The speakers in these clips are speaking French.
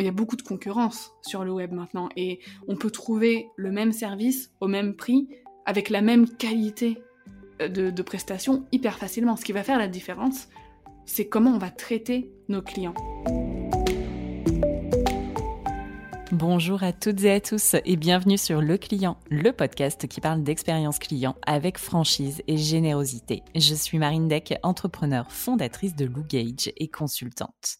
il y a beaucoup de concurrence sur le web maintenant et on peut trouver le même service au même prix avec la même qualité euh, de, de prestation hyper facilement. Ce qui va faire la différence, c'est comment on va traiter nos clients. Bonjour à toutes et à tous et bienvenue sur Le Client, le podcast qui parle d'expérience client avec franchise et générosité. Je suis Marine Deck, entrepreneur, fondatrice de Lou Gage et consultante.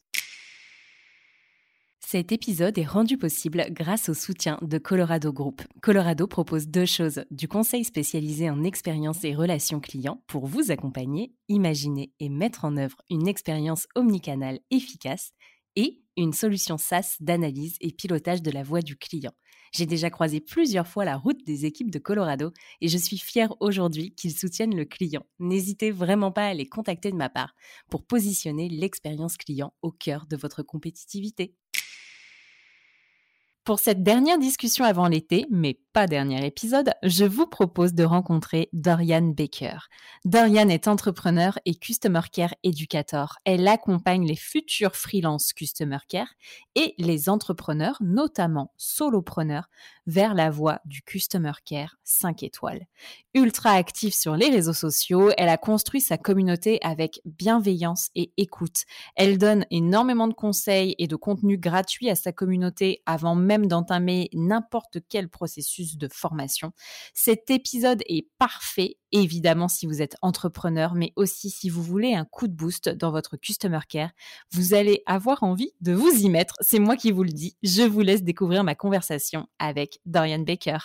Cet épisode est rendu possible grâce au soutien de Colorado Group. Colorado propose deux choses, du conseil spécialisé en expérience et relations clients pour vous accompagner, imaginer et mettre en œuvre une expérience omnicanale efficace et une solution SaaS d'analyse et pilotage de la voix du client. J'ai déjà croisé plusieurs fois la route des équipes de Colorado et je suis fière aujourd'hui qu'ils soutiennent le client. N'hésitez vraiment pas à les contacter de ma part pour positionner l'expérience client au cœur de votre compétitivité. Pour cette dernière discussion avant l'été, mais pas dernier épisode, je vous propose de rencontrer Dorian Baker. Dorian est entrepreneur et Customer Care Educator. Elle accompagne les futurs freelance Customer Care et les entrepreneurs, notamment solopreneurs, vers la voie du Customer Care 5 étoiles. Ultra active sur les réseaux sociaux, elle a construit sa communauté avec bienveillance et écoute. Elle donne énormément de conseils et de contenu gratuit à sa communauté avant même d'entamer n'importe quel processus de formation. Cet épisode est parfait, évidemment, si vous êtes entrepreneur, mais aussi si vous voulez un coup de boost dans votre customer care. Vous allez avoir envie de vous y mettre. C'est moi qui vous le dis. Je vous laisse découvrir ma conversation avec Dorian Baker.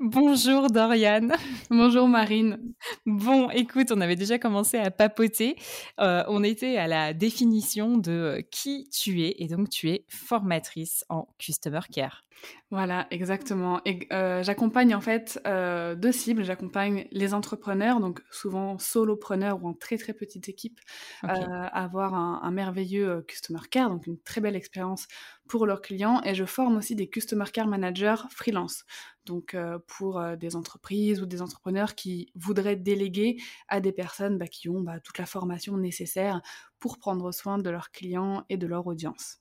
Bonjour Dorian. Bonjour Marine. Bon, écoute, on avait déjà commencé à papoter. Euh, on était à la définition de euh, qui tu es et donc tu es formatrice en Customer Care. Voilà, exactement. Et euh, j'accompagne en fait euh, deux cibles. J'accompagne les entrepreneurs, donc souvent solopreneurs ou en très très petite équipe, à avoir un, un, merveilleux customer care, donc une très belle expérience pour leurs clients. Et je forme aussi des customer care managers freelance, donc pour des entreprises ou des entrepreneurs qui voudraient déléguer à des personnes bah, qui ont bah, toute la formation nécessaire pour prendre soin de leurs clients et de leur audience.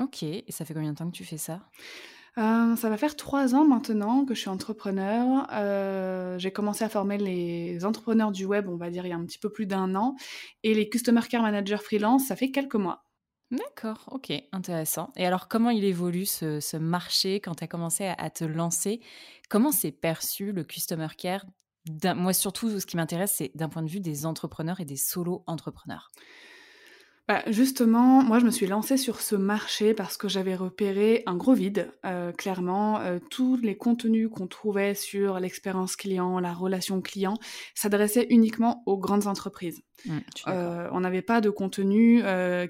Ok, et ça fait combien de temps que tu fais ça? Euh, ça va faire trois ans maintenant que je suis entrepreneur. Euh, j'ai commencé à former les entrepreneurs du web, on va dire, il y a un petit peu plus d'un an. Et les Customer Care Manager freelance, ça fait quelques mois. D'accord, ok, intéressant. Et alors, comment il évolue ce, marché quand tu as commencé à, te lancer? Comment s'est perçu le Customer Care? Moi, surtout, ce qui m'intéresse, c'est d'un point de vue des entrepreneurs et des solo-entrepreneurs. Bah, justement, moi je me suis lancée sur ce marché parce que j'avais repéré un gros vide. Euh, clairement, euh, tous les contenus qu'on trouvait sur l'expérience client, la relation client, s'adressaient uniquement aux grandes entreprises. Mmh, euh, on n'avait pas de contenu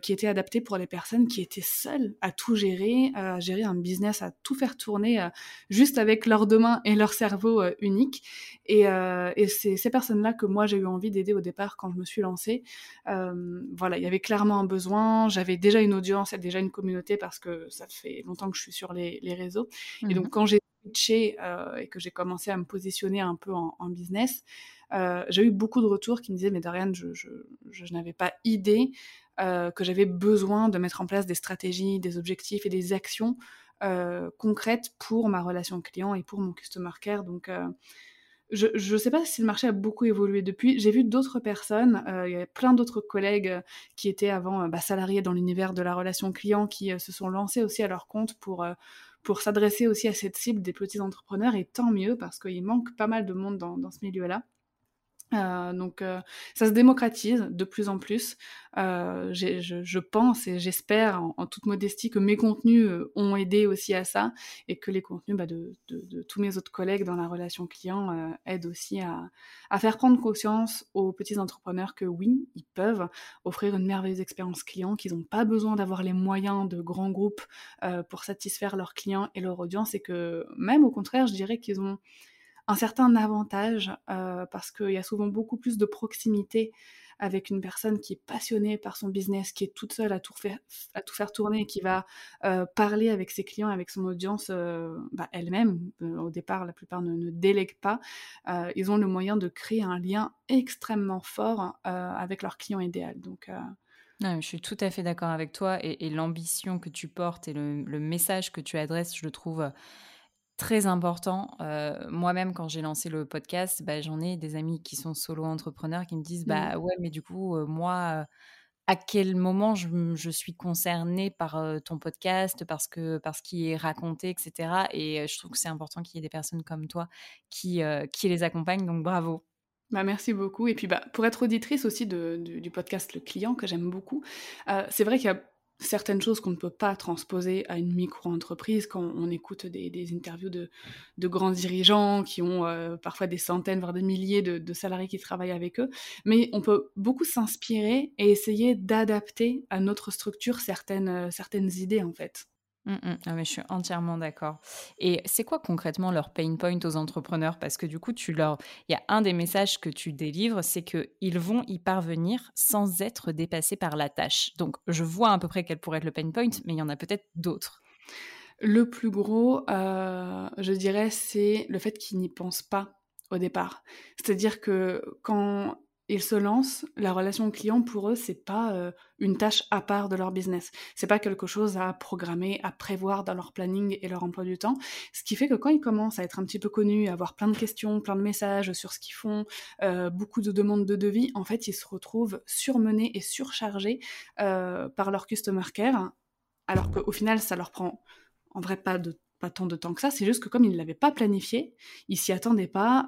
qui était adapté pour les personnes qui étaient seules à tout gérer, à gérer un business, à tout faire tourner juste avec leurs deux mains et leur cerveau unique. Et, et c'est ces personnes-là que moi j'ai eu envie d'aider au départ quand je me suis lancée. voilà, il y avait clairement un besoin. J'avais déjà une audience et déjà une communauté parce que ça fait longtemps que je suis sur les, les réseaux. Et donc quand j'ai switché et que j'ai commencé à me positionner un peu en, en business, euh, j'ai eu beaucoup de retours qui me disaient, mais Dorian, je, je, je, n'avais pas idée euh, que j'avais besoin de mettre en place des stratégies, des objectifs et des actions euh, concrètes pour ma relation client et pour mon customer care. Donc, euh, je ne sais pas si le marché a beaucoup évolué depuis. J'ai vu d'autres personnes, euh, il y a plein d'autres collègues qui étaient avant bah, salariés dans l'univers de la relation client qui se sont lancés aussi à leur compte pour pour s'adresser aussi à cette cible des petits entrepreneurs et tant mieux parce qu'il manque pas mal de monde dans, dans ce milieu-là. Euh, donc euh, ça se démocratise de plus en plus. Euh, je, pense et j'espère en, toute modestie que mes contenus ont aidé aussi à ça et que les contenus bah, de, tous mes autres collègues dans la relation client aident aussi à, à, faire prendre conscience aux petits entrepreneurs que oui, ils peuvent offrir une merveilleuse expérience client, qu'ils n'ont pas besoin d'avoir les moyens de grands groupes pour satisfaire leurs clients et leur audience et que même au contraire, je dirais qu'ils ont un certain avantage euh, parce qu'il y a souvent beaucoup plus de proximité avec une personne qui est passionnée par son business, qui est toute seule à tout faire, à tout faire tourner qui va euh, parler avec ses clients, avec son audience euh, bah, elle-même. Au départ, la plupart ne, délèguent pas. Ils ont le moyen de créer un lien extrêmement fort avec leur client idéal. Donc je suis tout à fait d'accord avec toi et, l'ambition que tu portes et le, message que tu adresses, je le trouve très important. Euh, moi-même, quand j'ai lancé le podcast, bah, j'en ai des amis qui sont solo-entrepreneurs qui me disent Bah mmh. ouais, mais du coup, euh, moi, à quel moment je, suis concernée par euh, ton podcast, parce que parce qu'il est raconté, etc. Et je trouve que c'est important qu'il y ait des personnes comme toi qui, qui les accompagnent. Donc bravo. Bah, merci beaucoup. Et puis, bah, pour être auditrice aussi du, podcast Le Client, que j'aime beaucoup, c'est vrai qu'il y a certaines choses qu'on ne peut pas transposer à une micro-entreprise quand on écoute des, interviews de, grands dirigeants qui ont euh, parfois des centaines, voire des milliers de, salariés qui travaillent avec eux. Mais on peut beaucoup s'inspirer et essayer d'adapter à notre structure certaines, euh, certaines idées en fait. Mmh, mmh. Ah, mais je suis entièrement d'accord. Et c'est quoi concrètement leur pain point aux entrepreneurs? Parce que du coup, tu leur, il y a un des messages que tu délivres, c'est que ils vont y parvenir sans être dépassés par la tâche. Donc, je vois à peu près quel pourrait être le pain point, mais il y en a peut-être d'autres. Le plus gros, euh, je dirais, c'est le fait qu'ils n'y pensent pas au départ. C'est-à-dire que quand ils se lancent, la relation client pour eux, c'est pas euh, une tâche à part de leur business. C'est pas quelque chose à programmer, à prévoir dans leur planning et leur emploi du temps. Ce qui fait que quand ils commencent à être un petit peu connus, à avoir plein de questions, plein de messages sur ce qu'ils font, euh, beaucoup de demandes de devis, en fait, ils se retrouvent surmenés et surchargés euh, par leur customer care, alors qu'au final, ça leur prend en vrai pas de pas tant de temps que ça, c'est juste que comme ils ne l'avaient pas planifié, ils s'y attendaient pas,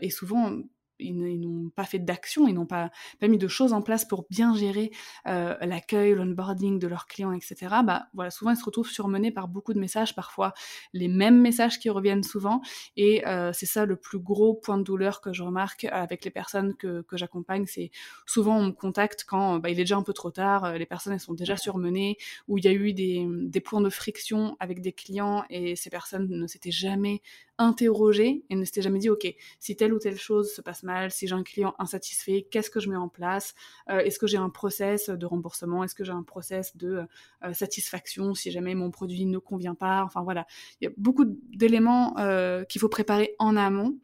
et souvent ils, n'ont pas fait d'action, ils n'ont pas, pas, mis de choses en place pour bien gérer euh, l'accueil, l'onboarding de leurs clients, etc. Bah voilà, souvent ils se retrouvent surmenés par beaucoup de messages, parfois les mêmes messages qui reviennent souvent, et euh, c'est ça le plus gros point de douleur que je remarque avec les personnes que, que j'accompagne. C'est souvent on me contacte quand bah, il est déjà un peu trop tard, euh, les personnes elles sont déjà surmenées, ou il y a eu des, des points de friction avec des clients et ces personnes ne s'étaient jamais interrogées et ne s'étaient jamais dit ok si telle ou telle chose se passe mal, si j'ai un client insatisfait, qu'est-ce que je mets en place? Euh, Est-ce que j'ai un process de remboursement? Est-ce que j'ai un process de euh, satisfaction si jamais mon produit ne convient pas? Enfin voilà, il y a beaucoup d'éléments euh, qu'il faut préparer en amont.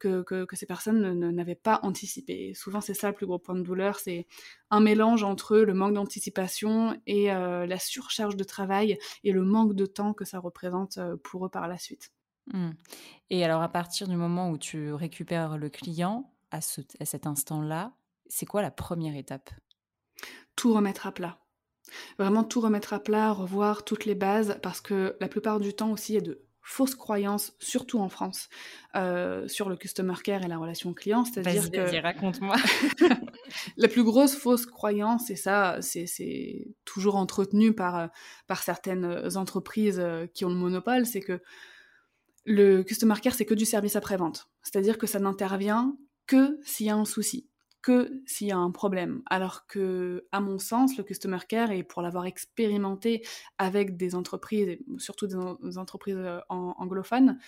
Que, que, ces personnes n'avaient pas anticipé. souvent, c'est ça le plus gros point de douleur, c'est un mélange entre le manque d'anticipation et la surcharge de travail et le manque de temps que ça représente pour eux par la suite. Mmh. Et alors, à partir du moment où tu récupères le client, à, cet instant-là, c'est quoi la première étape? Tout remettre à plat. Vraiment tout remettre à plat, revoir toutes les bases, parce que la plupart du temps aussi, il y a de fausses croyances, surtout en France, euh, sur le customer care et la relation client. C'est-à-dire que. raconte-moi. la plus grosse fausse croyance, et ça, c'est toujours entretenu par, par certaines entreprises euh, qui ont le monopole, c'est que le customer care, c'est que du service après-vente. C'est-à-dire que ça n'intervient que s'il y a un souci, que s'il y a un problème. Alors que, à mon sens, le customer care, et pour l'avoir expérimenté avec des entreprises, surtout des, entreprises euh, anglophones,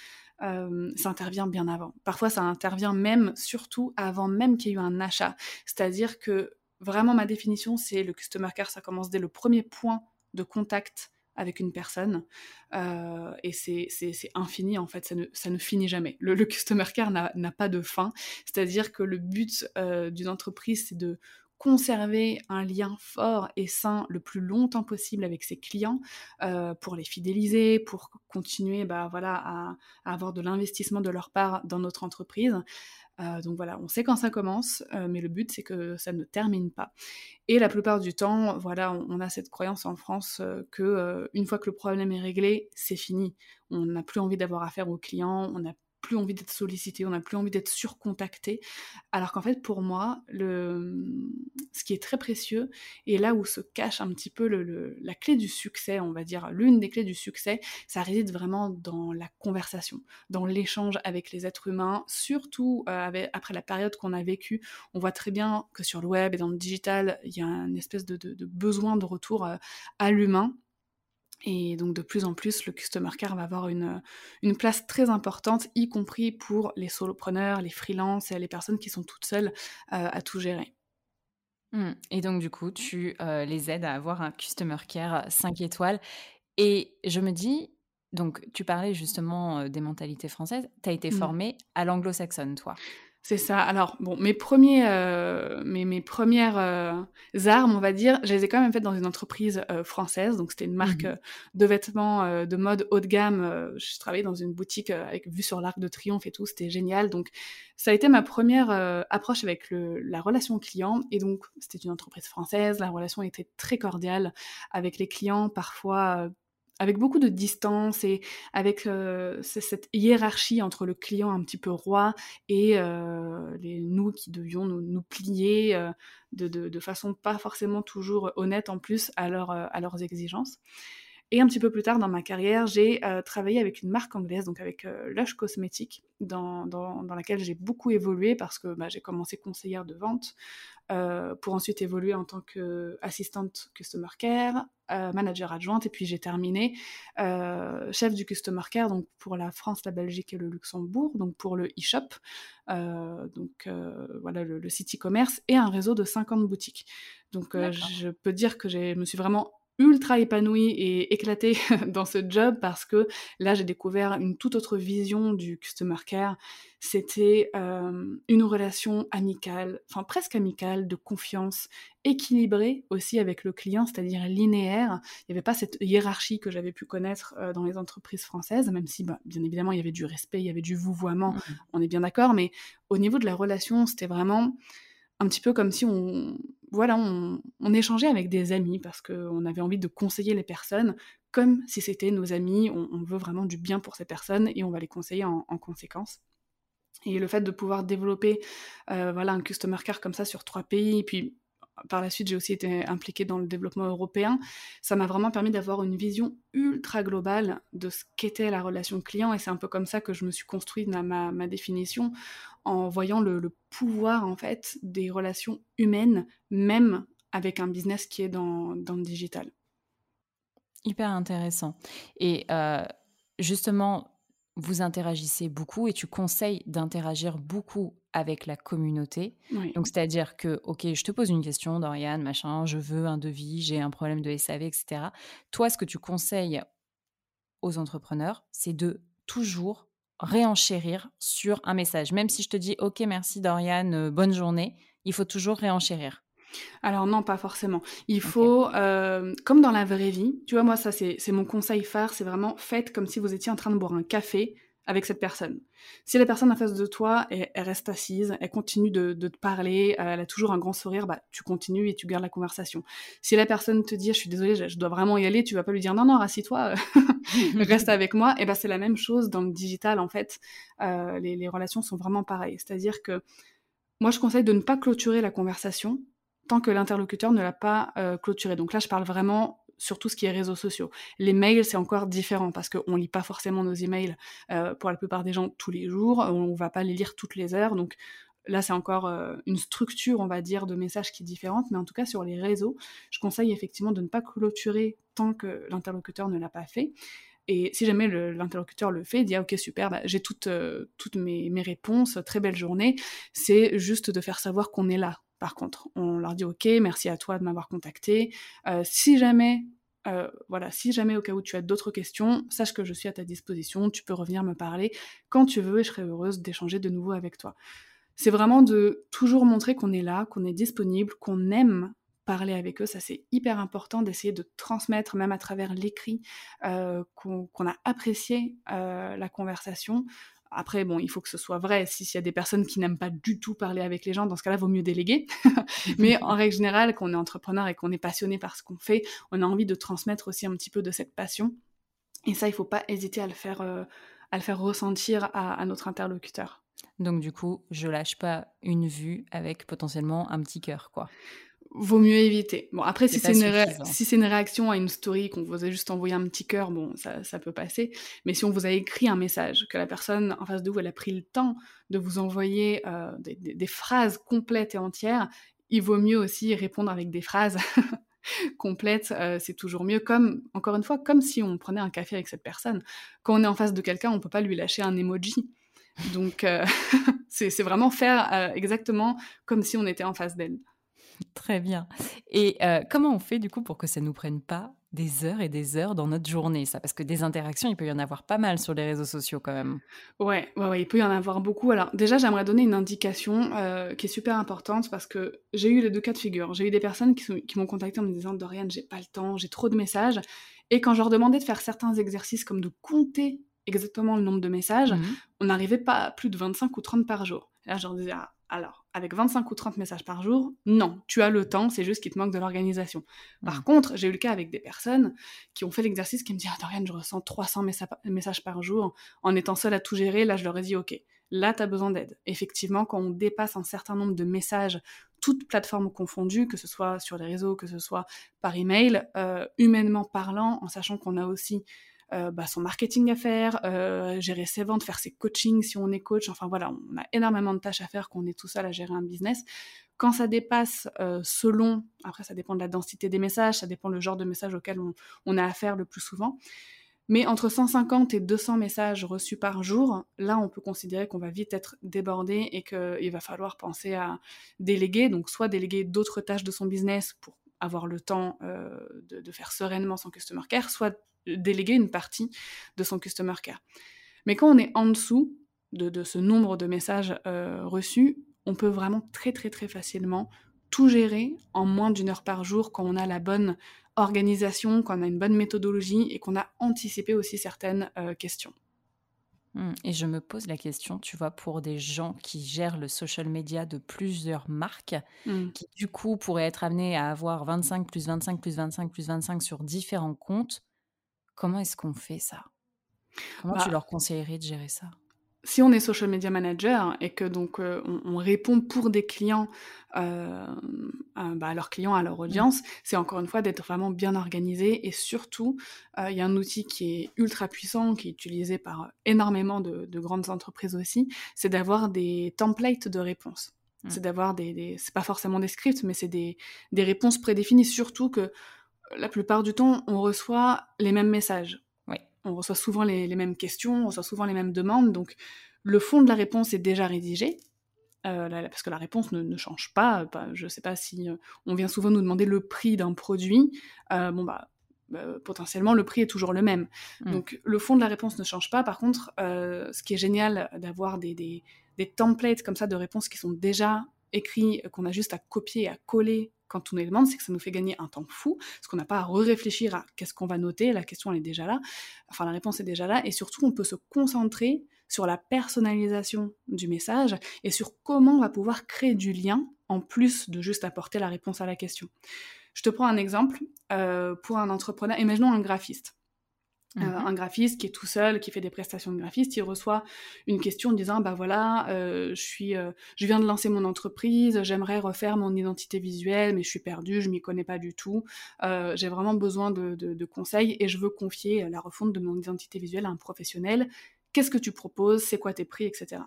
euh, ça intervient bien avant. Parfois, ça intervient même, surtout avant même qu'il y ait eu un achat. C'est-à-dire que vraiment, ma définition, c'est le customer care, ça commence dès le premier point de contact avec une personne. Euh, et c'est infini, en fait, ça ne, ça ne finit jamais. Le, customer care n'a pas de fin. C'est-à-dire que le but euh, d'une entreprise, c'est de conserver un lien fort et sain le plus longtemps possible avec ses clients euh, pour les fidéliser, pour continuer bah, voilà, à, avoir de l'investissement de leur part dans notre entreprise. Euh, donc voilà, on sait quand ça commence, euh, mais le but c'est que ça ne termine pas. Et la plupart du temps, voilà, on, a cette croyance en France euh, que une fois que le problème est réglé, c'est fini. On n'a plus envie d'avoir affaire aux clients, on n'a plus envie d'être sollicité, on n'a plus envie d'être surcontacté. Alors qu'en fait, pour moi, ce qui est très précieux, et là où se cache un petit peu la clé du succès, on va dire, l'une des clés du succès, ça réside vraiment dans la conversation, dans l'échange avec les êtres humains, surtout euh, après la période qu'on a vécue. On voit très bien que sur le web et dans le digital, il y a une espèce de, besoin de retour euh, à l'humain. Et donc de plus en plus, le customer care va avoir une, une place très importante, y compris pour les solopreneurs, les freelances et les personnes qui sont toutes seules euh, à tout gérer. Mmh. Et donc du coup, tu euh, les aides à avoir un customer care 5 étoiles. Et je me dis, donc tu parlais justement euh, des mentalités françaises, tu as été mmh. formée à l'anglo-saxonne, toi C'est ça. Alors, bon, mes, premiers, euh, mes, mes premières euh, armes, on va dire, je les ai quand même faites dans une entreprise euh, française. Donc, c'était une marque Mmh de vêtements de mode haut de gamme. je travaillais dans une boutique avec vue sur l'Arc de Triomphe et tout. C'était génial. Donc, ça a été ma première approche avec le, la relation client. Et donc, c'était une entreprise française. La relation était très cordiale avec les clients. Parfois, avec beaucoup de distance et avec euh, cette hiérarchie entre le client un petit peu roi et euh, nous qui devions nous, plier euh, de, façon pas forcément toujours honnête en plus à leurs exigences. Et un petit peu plus tard dans ma carrière, j'ai euh, travaillé avec une marque anglaise, donc avec euh, Lush Cosmetics, dans, dans, dans laquelle j'ai beaucoup évolué parce que bah, j'ai commencé conseillère de vente, euh, pour ensuite évoluer en tant qu'assistante Customer Care, manager adjointe, et puis j'ai terminé chef du Customer Care donc pour la France, la Belgique et le Luxembourg, donc pour le e-shop, donc voilà le, le site e-commerce, et un réseau de 50 boutiques. Donc je peux dire que je me suis vraiment ultra épanouie et éclatée dans ce job parce que là j'ai découvert une toute autre vision du customer care. C'était euh, une relation amicale, enfin presque amicale, de confiance, équilibrée aussi avec le client, c'est-à-dire linéaire. Il n'y avait pas cette hiérarchie que j'avais pu connaître euh, dans les entreprises françaises, même si bah, bien évidemment il y avait du respect, il y avait du vouvoiement, mmh on est bien d'accord, mais au niveau de la relation, c'était vraiment un petit peu comme si on, voilà, on, échangeait avec des amis parce qu'on avait envie de conseiller les personnes comme si c'était nos amis. On, veut vraiment du bien pour ces personnes et on va les conseiller en, en conséquence. Et le fait de pouvoir développer euh, voilà, un customer care comme ça sur trois pays, et puis par la suite, j'ai aussi été impliquée dans le développement européen. Ça m'a vraiment permis d'avoir une vision ultra globale de ce qu'était la relation client. Et c'est un peu comme ça que je me suis construite ma, ma, définition, en voyant le, pouvoir, en fait, des relations humaines, même avec un business qui est dans, dans le digital. Hyper intéressant. Et euh, justement, vous interagissez beaucoup et tu conseilles d'interagir beaucoup avec la communauté. Oui. Donc, c'est-à-dire que, OK, je te pose une question, Dorian, machin, je veux un devis, j'ai un problème de SAV, etc. Toi, ce que tu conseilles aux entrepreneurs, c'est de toujours réenchérir sur un message. Même si je te dis, OK, merci, Dorian, euh, bonne journée, il faut toujours réenchérir. Alors non, pas forcément. Il faut, euh, comme dans la vraie vie, tu vois, moi, ça, c'est mon conseil phare, c'est vraiment faites comme si vous étiez en train de boire un café avec cette personne. Si la personne en face de toi, elle, reste assise, elle continue de, te parler, elle a toujours un grand sourire, bah, tu continues et tu gardes la conversation. Si la personne te dit, je suis désolée, je, dois vraiment y aller, tu vas pas lui dire, non, non, rassis-toi, reste avec moi. Et ben, c'est la même chose dans le digital, en fait. Euh, les, relations sont vraiment pareilles. C'est-à-dire que moi, je conseille de ne pas clôturer la conversation tant que l'interlocuteur ne l'a pas euh, clôturé. Donc là, je parle vraiment sur tout ce qui est réseaux sociaux. Les mails, c'est encore différent parce qu'on lit pas forcément nos emails euh, pour la plupart des gens tous les jours. On va pas les lire toutes les heures. Donc là, c'est encore euh, une structure, on va dire, de messages qui est différente. Mais en tout cas, sur les réseaux, je conseille effectivement de ne pas clôturer tant que l'interlocuteur ne l'a pas fait. Et si jamais l'interlocuteur le, le, fait, il dit ah, ok super, bah, j'ai toutes, euh, toutes mes, mes réponses, très belle journée. C'est juste de faire savoir qu'on est là, par contre, on leur dit OK, merci à toi de m'avoir contacté. Euh, si jamais, euh, voilà, si jamais au cas où tu as d'autres questions, sache que je suis à ta disposition. Tu peux revenir me parler quand tu veux et je serai heureuse d'échanger de nouveau avec toi. C'est vraiment de toujours montrer qu'on est là, qu'on est disponible, qu'on aime parler avec eux. Ça, c'est hyper important d'essayer de transmettre, même à travers l'écrit, euh, qu'on qu a apprécié la conversation. Après, bon, il faut que ce soit vrai. S'il y a des personnes qui n'aiment pas du tout parler avec les gens, dans ce cas-là, vaut mieux déléguer. Mais en règle générale, quand on est entrepreneur et qu'on est passionné par ce qu'on fait, on a envie de transmettre aussi un petit peu de cette passion. Et ça, il faut pas hésiter à le faire, euh, à le faire ressentir à, à notre interlocuteur. Donc du coup, je lâche pas une vue avec potentiellement un petit cœur, quoi vaut mieux éviter. Bon, après, si c'est une, si une, réaction à une story, qu'on vous a juste envoyé un petit cœur, bon, ça, ça, peut passer. Mais si on vous a écrit un message, que la personne en face de vous, elle a pris le temps de vous envoyer euh, des, des, des, phrases complètes et entières, il vaut mieux aussi répondre avec des phrases complètes, euh, c'est toujours mieux. Comme, encore une fois, comme si on prenait un café avec cette personne. Quand on est en face de quelqu'un, on peut pas lui lâcher un emoji. Donc, euh, c'est vraiment faire exactement comme si on était en face d'elle. Très bien. Et euh, comment on fait du coup pour que ça ne nous prenne pas des heures et des heures dans notre journée, ça? Parce que des interactions, il peut y en avoir pas mal sur les réseaux sociaux quand même. Ouais, ouais, ouais il peut y en avoir beaucoup. Alors déjà, j'aimerais donner une indication euh, qui est super importante parce que j'ai eu les deux cas de figure. J'ai eu des personnes qui, qui m'ont contacté en me disant Dorian, j'ai pas le temps, j'ai trop de messages. Et quand je leur demandais de faire certains exercices comme de compter exactement le nombre de messages, mmh on n'arrivait pas à plus de 25 ou 30 par jour. Là, je leur disais, ah, alors, avec 25 ou 30 messages par jour, non, tu as le temps, c'est juste qu'il te manque de l'organisation. Par mmh. contre, j'ai eu le cas avec des personnes qui ont fait l'exercice, qui me disent, ah, Dorian, je ressens 300 messages par jour, en étant seule à tout gérer, là, je leur ai dit, ok, là, tu as besoin d'aide. Effectivement, quand on dépasse un certain nombre de messages, toutes plateformes confondues, que ce soit sur les réseaux, que ce soit par email, euh, humainement parlant, en sachant qu'on a aussi euh, bah, son marketing à faire, euh, gérer ses ventes, faire ses coachings si on est coach. Enfin voilà, on a énormément de tâches à faire quand on est tout seul à gérer un business. Quand ça dépasse euh, selon, après ça dépend de la densité des messages, ça dépend le genre de message auquel on, on a affaire le plus souvent. Mais entre 150 et 200 messages reçus par jour, là, on peut considérer qu'on va vite être débordé et qu'il va falloir penser à déléguer, donc soit déléguer d'autres tâches de son business pour avoir le temps de, de, faire sereinement son customer care, soit déléguer une partie de son customer care. Mais quand on est en dessous de, ce nombre de messages euh, reçus, on peut vraiment très très très facilement tout gérer en moins d'une heure par jour quand on a la bonne organisation, quand on a une bonne méthodologie et qu'on a anticipé aussi certaines euh, questions. Mmh. Et je me pose la question, tu vois, pour des gens qui gèrent le social media de plusieurs marques, mmh. qui du coup pourraient être amenés à avoir 25 plus 25 plus 25 plus 25 sur différents comptes, Comment est-ce qu'on fait ça? Comment tu bah leur conseillerais de gérer ça? Si on est social media manager et que donc euh, on, répond pour des clients euh, bah, à leurs clients, à leur mmh. audience, c'est encore une fois d'être vraiment bien organisé et surtout euh, il y a un outil qui est ultra puissant, qui est utilisé par énormément de, grandes entreprises aussi, c'est d'avoir des templates de réponses. Mmh. C'est d'avoir des, des c'est pas forcément des scripts, mais c'est des, des réponses prédéfinies, surtout que la plupart du temps, on reçoit les mêmes messages. On reçoit souvent les, mêmes questions, on reçoit souvent les mêmes demandes. Donc, le fond de la réponse est déjà rédigé. Euh, parce que la réponse ne, change pas. Je ne sais pas si euh, on vient souvent nous demander le prix d'un produit. Euh, bon bah, potentiellement le prix est toujours le même. Hmm. Donc le fond de la réponse ne change pas. Par contre, ce qui est génial d'avoir des, des, des, templates comme ça de réponses qui sont déjà écrits, qu'on a juste à copier à coller quand on les demande, c'est que ça nous fait gagner un temps fou, parce qu'on n'a pas à réfléchir à qu'est-ce qu'on va noter, la question est déjà là, enfin la réponse est déjà là, et surtout on peut se concentrer sur la personnalisation du message et sur comment on va pouvoir créer du lien en plus de juste apporter la réponse à la question. Je te prends un exemple euh, pour un entrepreneur, imaginons un graphiste. Euh, mmh un graphiste qui est tout seul, qui fait des prestations de graphiste, il reçoit une question en disant bah voilà, euh, je suis, euh, je viens de lancer mon entreprise, j'aimerais refaire mon identité visuelle, mais je suis perdue, je m'y connais pas du tout, j'ai vraiment besoin de, de, conseils et je veux confier la refonte de mon identité visuelle à un professionnel. Qu'est-ce que tu proposes? C'est quoi tes prix, etc.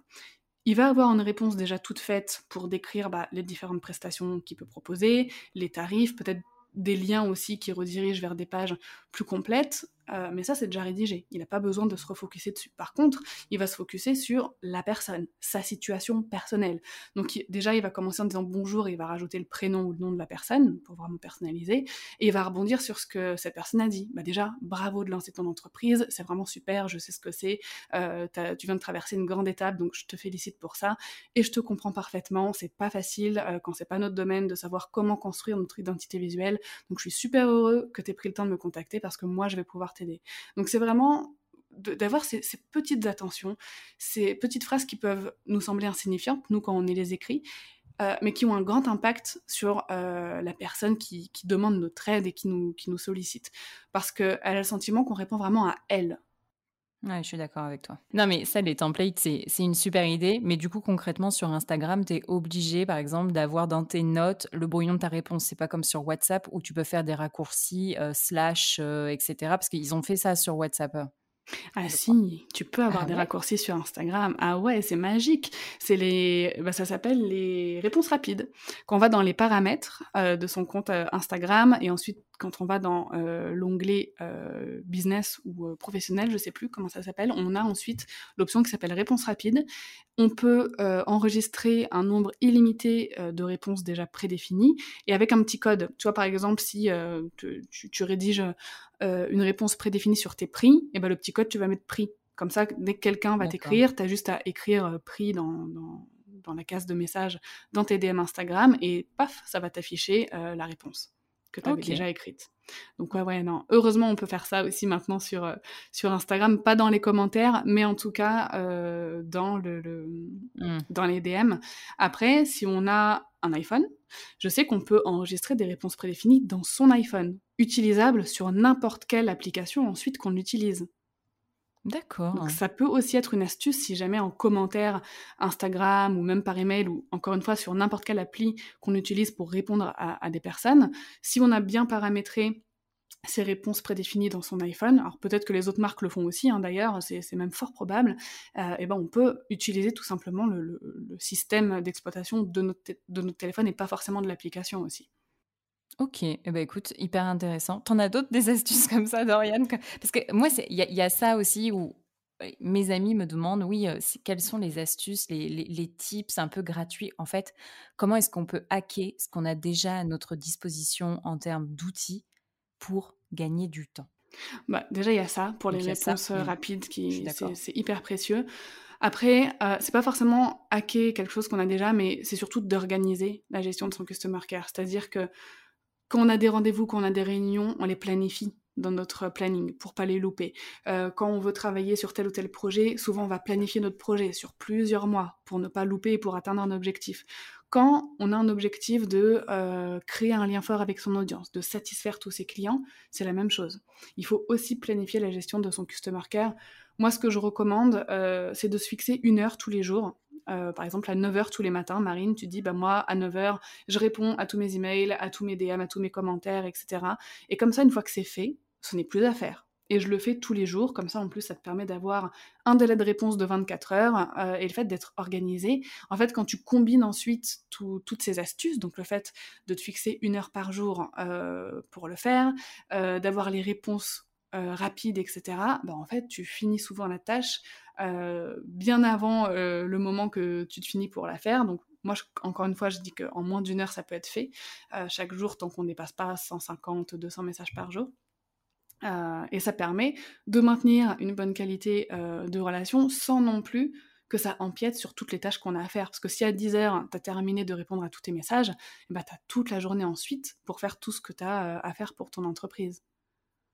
Il va avoir une réponse déjà toute faite pour décrire bah, les différentes prestations qu'il peut proposer, les tarifs, peut-être des liens aussi qui redirigent vers des pages plus complètes, euh, mais ça, c'est déjà rédigé. Il n'a pas besoin de se refocuser dessus. Par contre, il va se focuser sur la personne, sa situation personnelle. Donc déjà, il va commencer en disant bonjour et il va rajouter le prénom ou le nom de la personne pour vraiment personnaliser. Et il va rebondir sur ce que cette personne a dit. Bah déjà, bravo de lancer ton entreprise, c'est vraiment super, je sais ce que c'est. Euh, tu viens de traverser une grande étape, donc je te félicite pour ça. Et je te comprends parfaitement, c'est pas facile euh, quand c'est pas notre domaine de savoir comment construire notre identité visuelle. Donc je suis super heureux que tu aies pris le temps de me contacter parce que moi, je vais pouvoir donc c'est vraiment d'avoir ces, petites attentions, ces petites phrases qui peuvent nous sembler insignifiantes, nous, quand on les écrit, euh, mais qui ont un grand impact sur euh, la personne qui, demande notre aide et qui nous, qui nous sollicite. Parce qu'elle a le sentiment qu'on répond vraiment à elle. Ouais, je suis d'accord avec toi. Non, mais ça, les templates, c'est une super idée. Mais du coup, concrètement, sur Instagram, tu es obligé, par exemple, d'avoir dans tes notes le brouillon de ta réponse. C'est pas comme sur WhatsApp où tu peux faire des raccourcis, euh, slash, euh, etc. Parce qu'ils ont fait ça sur WhatsApp. Ah si, tu peux avoir ah des raccourcis sur Instagram. Ah ouais, c'est magique. C'est les, bah, ça s'appelle les réponses rapides. Quand on va dans les paramètres euh, de son compte Instagram et ensuite quand on va dans l'onglet business ou professionnel, je sais plus comment ça s'appelle, on a ensuite l'option qui s'appelle réponse rapide. On peut enregistrer un nombre illimité de réponses déjà prédéfinies et avec un petit code. Tu vois, par exemple, si tu, rédiges une réponse prédéfinie sur tes prix, et ben le petit code, tu vas mettre prix. Comme ça, dès que quelqu'un va t'écrire, tu as juste à écrire prix dans, dans, la case de message dans tes DM Instagram et paf, ça va t'afficher la réponse que tu avais déjà écrite. Donc ouais, ouais, non. Heureusement, on peut faire ça aussi maintenant sur, euh, sur Instagram, pas dans les commentaires, mais en tout cas euh, dans, le, mmh. dans les DM. Après, si on a un iPhone, je sais qu'on peut enregistrer des réponses prédéfinies dans son iPhone, utilisables sur n'importe quelle application ensuite qu'on utilise. D'accord. ça peut aussi être une astuce si jamais en commentaire Instagram ou même par email ou encore une fois sur n'importe quelle appli qu'on utilise pour répondre à, des personnes, si on a bien paramétré ces réponses prédéfinies dans son iPhone, alors peut-être que les autres marques le font aussi hein, d'ailleurs, c'est même fort probable, euh, et ben on peut utiliser tout simplement le, système d'exploitation de notre, de notre téléphone et pas forcément de l'application aussi. Ok, eh ben écoute, hyper intéressant. T'en as d'autres des astuces comme ça, Dorian Parce que moi, il y, a ça aussi où mes amis me demandent, oui, quelles sont les astuces, les, tips un peu gratuits. En fait, comment est-ce qu'on peut hacker ce qu'on a déjà à notre disposition en termes d'outils pour gagner du temps? Bah, Déjà, il y a ça pour les réponses mmh. rapides, qui c'est hyper précieux. Après, euh, c'est pas forcément hacker quelque chose qu'on a déjà, mais c'est surtout d'organiser la gestion de son customer care. C'est-à-dire que quand on a des rendez-vous, quand on a des réunions, on les planifie dans notre planning pour pas les louper. Euh, quand on veut travailler sur tel ou tel projet, souvent on va planifier notre projet sur plusieurs mois pour ne pas louper et pour atteindre un objectif. Quand on a un objectif de euh, créer un lien fort avec son audience, de satisfaire tous ses clients, c'est la même chose. Il faut aussi planifier la gestion de son customer care. Moi, ce que je recommande, euh, c'est de se fixer une heure tous les jours euh, par exemple, à 9h tous les matins, Marine, tu dis, bah moi, à 9h, je réponds à tous mes emails, à tous mes DM, à tous mes commentaires, etc. Et comme ça, une fois que c'est fait, ce n'est plus à faire. Et je le fais tous les jours, comme ça en plus ça te permet d'avoir un délai de réponse de 24 heures euh, et le fait d'être organisé. En fait, quand tu combines ensuite toutes ces astuces, donc le fait de te fixer une heure par jour pour le faire, d'avoir les réponses rapides, etc., bah, en fait tu finis souvent la tâche euh, bien avant euh, le moment que tu te finis pour la faire. Donc moi, encore une fois, je dis qu'en moins d'une heure, ça peut être fait euh, chaque jour tant qu'on ne dépasse pas 150, 200 messages par jour. et ça permet de maintenir une bonne qualité de relation sans non plus que ça empiète sur toutes les tâches qu'on a à faire. Parce que si à 10 heures, tu as terminé de répondre à tous tes messages, bah, tu as toute la journée ensuite pour faire tout ce que tu as à faire pour ton entreprise.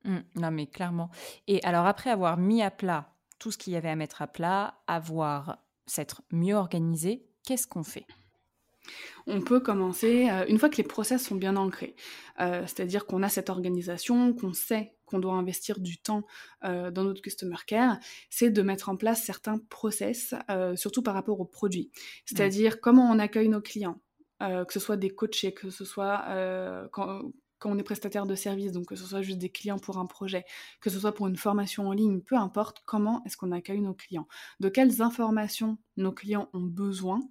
Mmh, non, mais clairement. Et alors, après avoir mis à plat tout ce qu'il y avait à mettre à plat, avoir, s'être mieux organisé, qu'est-ce qu'on fait? On peut commencer, euh, une fois que les process sont bien ancrés, euh, c'est-à-dire qu'on a cette organisation, qu'on sait qu'on doit investir du temps euh, dans notre customer care, c'est de mettre en place certains process, surtout par rapport aux produits. C'est-à-dire comment on accueille nos clients, que ce soit des coachés, que ce soit quand, quand on est prestataire de service, donc que ce soit juste des clients pour un projet, que ce soit pour une formation en ligne, peu importe, comment est-ce qu'on accueille nos clients, de quelles informations nos clients ont besoin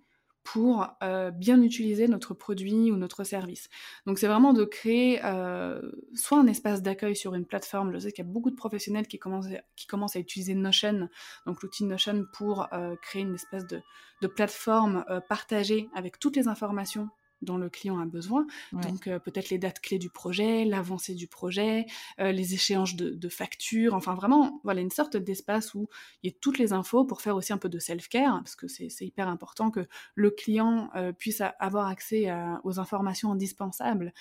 pour euh, bien utiliser notre produit ou notre service? Donc c'est vraiment de créer euh, soit un espace d'accueil sur une plateforme, je sais qu'il y a beaucoup de professionnels qui commencent, à utiliser Notion, donc l'outil Notion pour euh, créer une espèce de plateforme partagée avec toutes les informations dont le client a besoin. Donc euh, peut-être les dates clés du projet, l'avancée du projet, euh, les échéances de, factures, enfin vraiment, voilà, une sorte d'espace où il y a toutes les infos pour faire aussi un peu de self-care, parce que c'est hyper important que le client euh, puisse avoir accès aux informations indispensables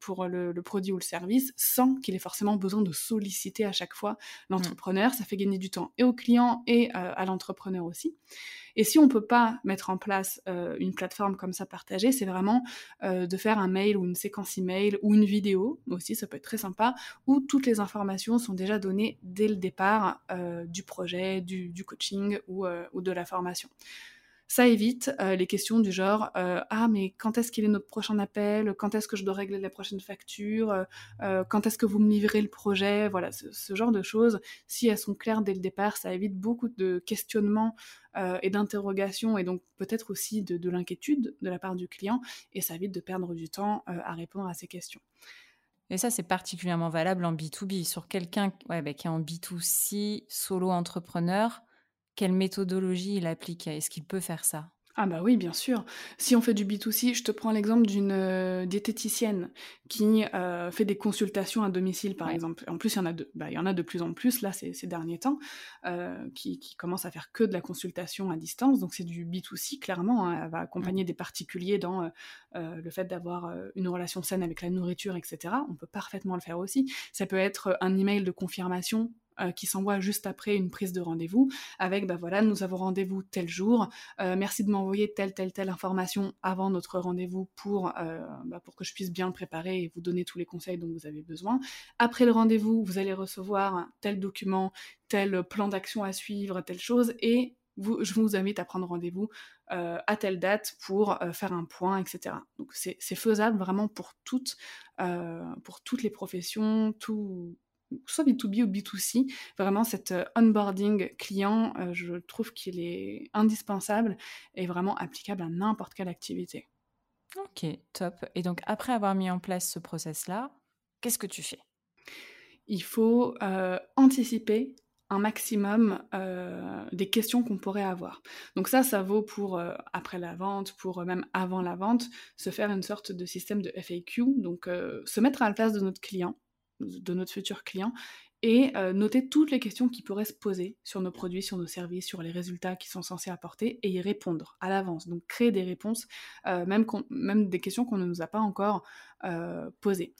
pour le, produit ou le service, sans qu'il ait forcément besoin de solliciter à chaque fois l'entrepreneur. Ça fait gagner du temps et au client et à l'entrepreneur aussi. Et si on ne peut pas mettre en place euh, une plateforme comme ça partagée, c'est vraiment euh, de faire un mail ou une séquence email ou une vidéo aussi, ça peut être très sympa, où toutes les informations sont déjà données dès le départ euh, du projet, du, coaching ou de la formation. Ça évite euh, les questions du genre euh, Ah, mais quand est-ce qu'il est notre prochain appel? Quand est-ce que je dois régler la prochaine facture? Euh, Quand est-ce que vous me livrez le projet? Voilà, ce, genre de choses, si elles sont claires dès le départ, ça évite beaucoup de questionnements et d'interrogations et donc peut-être aussi de, de l'inquiétude de la part du client et ça évite de perdre du temps à répondre à ces questions. Et ça, c'est particulièrement valable en B2B. Sur quelqu'un bah, qui est en B2C, solo entrepreneur, quelle méthodologie il applique Est-ce qu'il peut faire ça? Ah bah oui, bien sûr. Si on fait du B2C, je te prends l'exemple d'une euh, diététicienne qui euh, fait des consultations à domicile, par exemple. En plus, il y en a de, bah, il y en a de plus en plus là ces, ces derniers temps, euh, qui, qui commencent à faire que de la consultation à distance. Donc c'est du B2C clairement. Hein. Elle va accompagner des particuliers dans le fait d'avoir une relation saine avec la nourriture, etc. On peut parfaitement le faire aussi. Ça peut être un email de confirmation euh, qui s'envoie juste après une prise de rendez-vous avec bah voilà nous avons rendez-vous tel jour euh, merci de m'envoyer telle telle telle information avant notre rendez-vous pour euh, bah, pour que je puisse bien le préparer et vous donner tous les conseils dont vous avez besoin après le rendez-vous vous allez recevoir tel document tel plan d'action à suivre telle chose et je vous invite à prendre rendez-vous à telle date pour faire un point, etc. Donc c'est faisable vraiment pour toutes, pour toutes les professions, tout, soit B2B ou B2C, vraiment cet euh, onboarding client, euh, je trouve qu'il est indispensable et vraiment applicable à n'importe quelle activité. Ok, top. Et donc après avoir mis en place ce process-là, qu'est-ce que tu fais? Il faut euh, anticiper un maximum des questions qu'on pourrait avoir. Donc ça, ça vaut pour après la vente, pour même avant la vente, se faire une sorte de système de FAQ, donc se mettre à la place de notre client, de notre futur client et euh, noter toutes les questions qui pourraient se poser sur nos produits, sur nos services, sur les résultats qu'ils sont censés apporter et y répondre à l'avance. Donc créer des réponses, euh, même, des questions qu'on ne nous a pas encore euh, posées.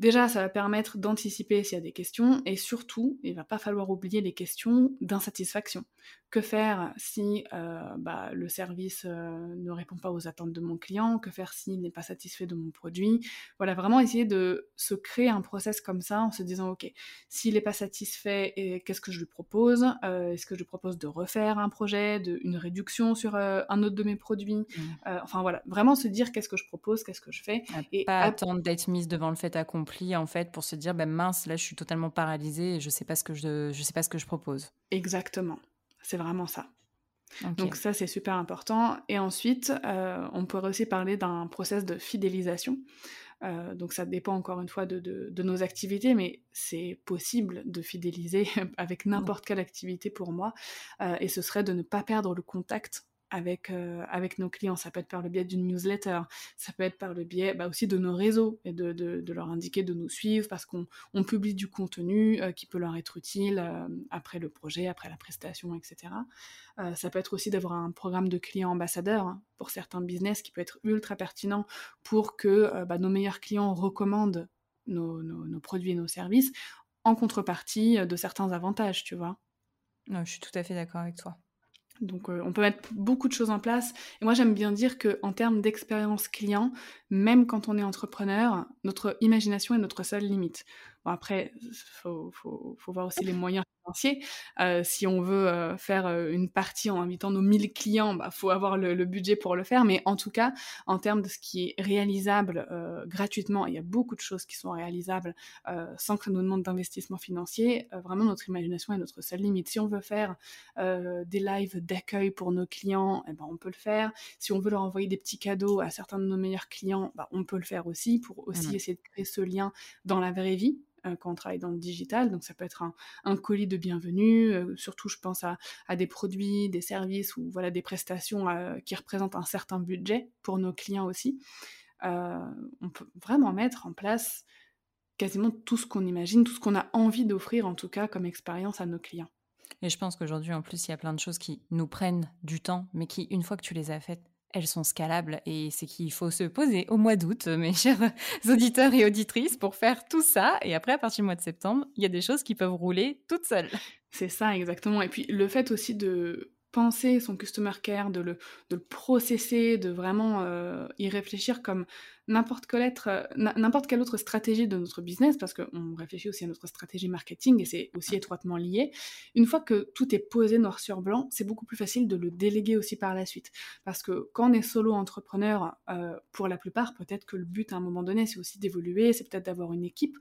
Déjà, ça va permettre d'anticiper s'il y a des questions et surtout, il va pas falloir oublier les questions d'insatisfaction. Que faire si euh, bah, le service euh, ne répond pas aux attentes de mon client? Que faire s'il n'est pas satisfait de mon produit? Voilà, vraiment essayer de se créer un process comme ça en se disant, ok, s'il n'est pas satisfait, qu'est-ce que je lui propose? Euh, Est-ce que je lui propose de refaire un projet, de, une réduction sur un autre de mes produits? Mmh. Enfin voilà, vraiment se dire qu'est-ce que je propose, qu'est-ce que je fais. et pas attendre d'être mise devant le fait accompli en fait pour se dire, ben mince, là je suis totalement paralysée et je sais pas ce que je, je sais pas ce que je propose. Exactement. C'est vraiment ça. Donc ça, c'est super important. Et ensuite, euh, on pourrait aussi parler d'un process de fidélisation. Euh, donc ça dépend encore une fois de, nos activités, mais c'est possible de fidéliser avec n'importe quelle activité pour moi. Euh, et ce serait de ne pas perdre le contact avec, euh, avec nos clients. Ça peut être par le biais d'une newsletter, ça peut être par le biais bah, aussi de nos réseaux et de, de, leur indiquer de nous suivre parce qu'on on publie du contenu euh, qui peut leur être utile euh, après le projet, après la prestation, etc. ça peut être aussi d'avoir un programme de clients ambassadeurs hein, pour certains business qui peut être ultra pertinent pour que bah, nos meilleurs clients recommandent nos, nos, produits et nos services en contrepartie de certains avantages, tu vois. Je suis tout à fait d'accord avec toi. Donc euh, on peut mettre beaucoup de choses en place. Et moi j'aime bien dire qu'en termes d'expérience client, même quand on est entrepreneur, notre imagination est notre seule limite. Bon après, faut, faut, faut voir aussi les moyens euh, si on veut euh, faire euh, une partie en invitant nos 1000 clients, bah faut avoir le, budget pour le faire. Mais en tout cas, en termes de ce qui est réalisable gratuitement, il y a beaucoup de choses qui sont réalisables sans que ça nous demande d'investissement financier. vraiment, notre imagination est notre seule limite. Si on veut faire des lives d'accueil pour nos clients, eh ben, on peut le faire. Si on veut leur envoyer des petits cadeaux à certains de nos meilleurs clients, bah, on peut le faire aussi pour aussi mmh essayer de créer ce lien dans la vraie vie. Euh, quand on travaille dans le digital. Donc ça peut être un, colis de bienvenue, euh, surtout je pense à, des produits, des services ou voilà des prestations euh, qui représentent un certain budget pour nos clients aussi. on peut vraiment mettre en place quasiment tout ce qu'on imagine, tout ce qu'on a envie d'offrir en tout cas comme expérience à nos clients. Et je pense qu'aujourd'hui, en plus, il y a plein de choses qui nous prennent du temps, mais qui, une fois que tu les as faites, elles sont scalables et c'est qu'il faut se poser au mois d'août, mes chers auditeurs et auditrices, pour faire tout ça. Et après, à partir du mois de septembre, il y a des choses qui peuvent rouler toutes seules. C'est ça, exactement. Et puis le fait aussi de penser son customer care, de le, de le processer, de vraiment euh, y réfléchir comme n'importe quelle, euh, n'importe quelle autre stratégie de notre business, parce qu'on réfléchit aussi à notre stratégie marketing et c'est aussi étroitement lié. Une fois que tout est posé noir sur blanc, c'est beaucoup plus facile de le déléguer aussi par la suite. Parce que quand on est solo entrepreneur, euh, pour la plupart, peut-être que le but à un moment donné, c'est aussi d'évoluer, c'est peut-être d'avoir une équipe,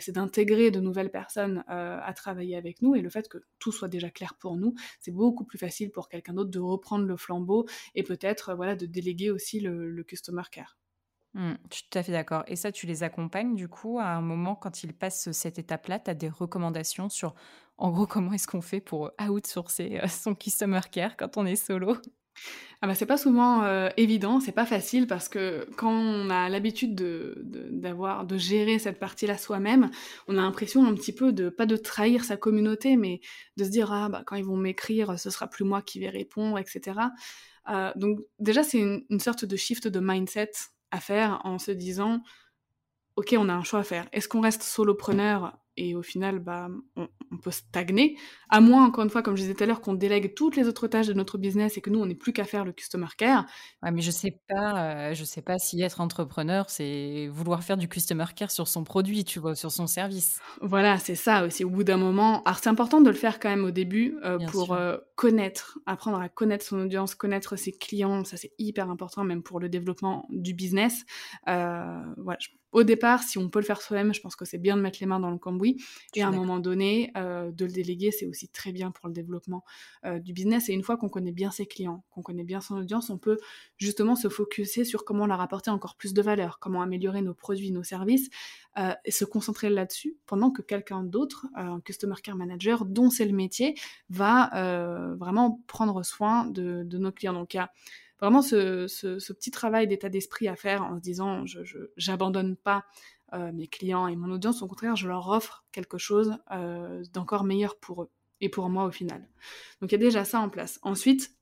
c'est d'intégrer de nouvelles personnes euh, à travailler avec nous et le fait que tout soit déjà clair pour nous, c'est beaucoup plus facile pour quelqu'un d'autre de reprendre le flambeau et peut-être voilà de déléguer aussi le, le customer care. Mmh, je suis tout à fait d'accord et ça, tu les accompagnes du coup à un moment quand ils passent cette étape-là, tu as des recommandations sur, en gros, comment est-ce qu'on fait pour outsourcer, heu, son customer care quand on est solo? Ah bah, c'est pas souvent, heu, évident, c'est pas facile parce que quand on a l'habitude de d'avoir de gérer cette partie-là soi-même, on a l'impression un petit peu de pas de trahir sa communauté, mais de se dire: «Ah bah, quand ils vont m'écrire, ce sera plus moi qui vais répondre» et cetera. Heu, donc déjà, c'est une sorte de shift de mindset à faire en se disant: OK, on a un choix à faire. Est-ce qu'on reste solopreneur et au final, bah, on, on, peut stagner, à moins, encore une fois, comme je disais tout à l'heure, qu'on délègue toutes les autres tâches de notre business et que nous, on n'ait plus qu'à faire le customer care. Ouais, mais je sais pas, euh, je sais pas si être entrepreneur, c'est vouloir faire du customer care sur son produit, tu vois, sur son service. Voilà, c'est ça aussi. Au bout d'un moment, alors c'est important de le faire quand même au début euh, pour euh, connaître, apprendre à connaître son audience, connaître ses clients. Ça, c'est hyper important, même pour le développement du business. Voilà. Au départ, si on peut le faire soi-même, je pense que c'est bien de mettre les mains dans le cambouis. Et à un moment donné, euh, de le déléguer, c'est aussi très bien pour le développement euh, du business. Et une fois qu'on connaît bien ses clients, qu'on connaît bien son audience, on peut justement se focuser sur comment leur apporter encore plus de valeur, comment améliorer nos produits, nos services, euh, et se concentrer là-dessus pendant que quelqu'un d'autre, un customer care manager, dont c'est le métier, va vraiment prendre soin de, de nos clients. Donc il y a vraiment ce, petit travail d'état d'esprit à faire en se disant je j'abandonne pas euh, mes clients et mon audience, au contraire, je leur offre quelque chose euh, d'encore meilleur pour eux et pour moi au final. Donc il y a déjà ça en place. Ensuite,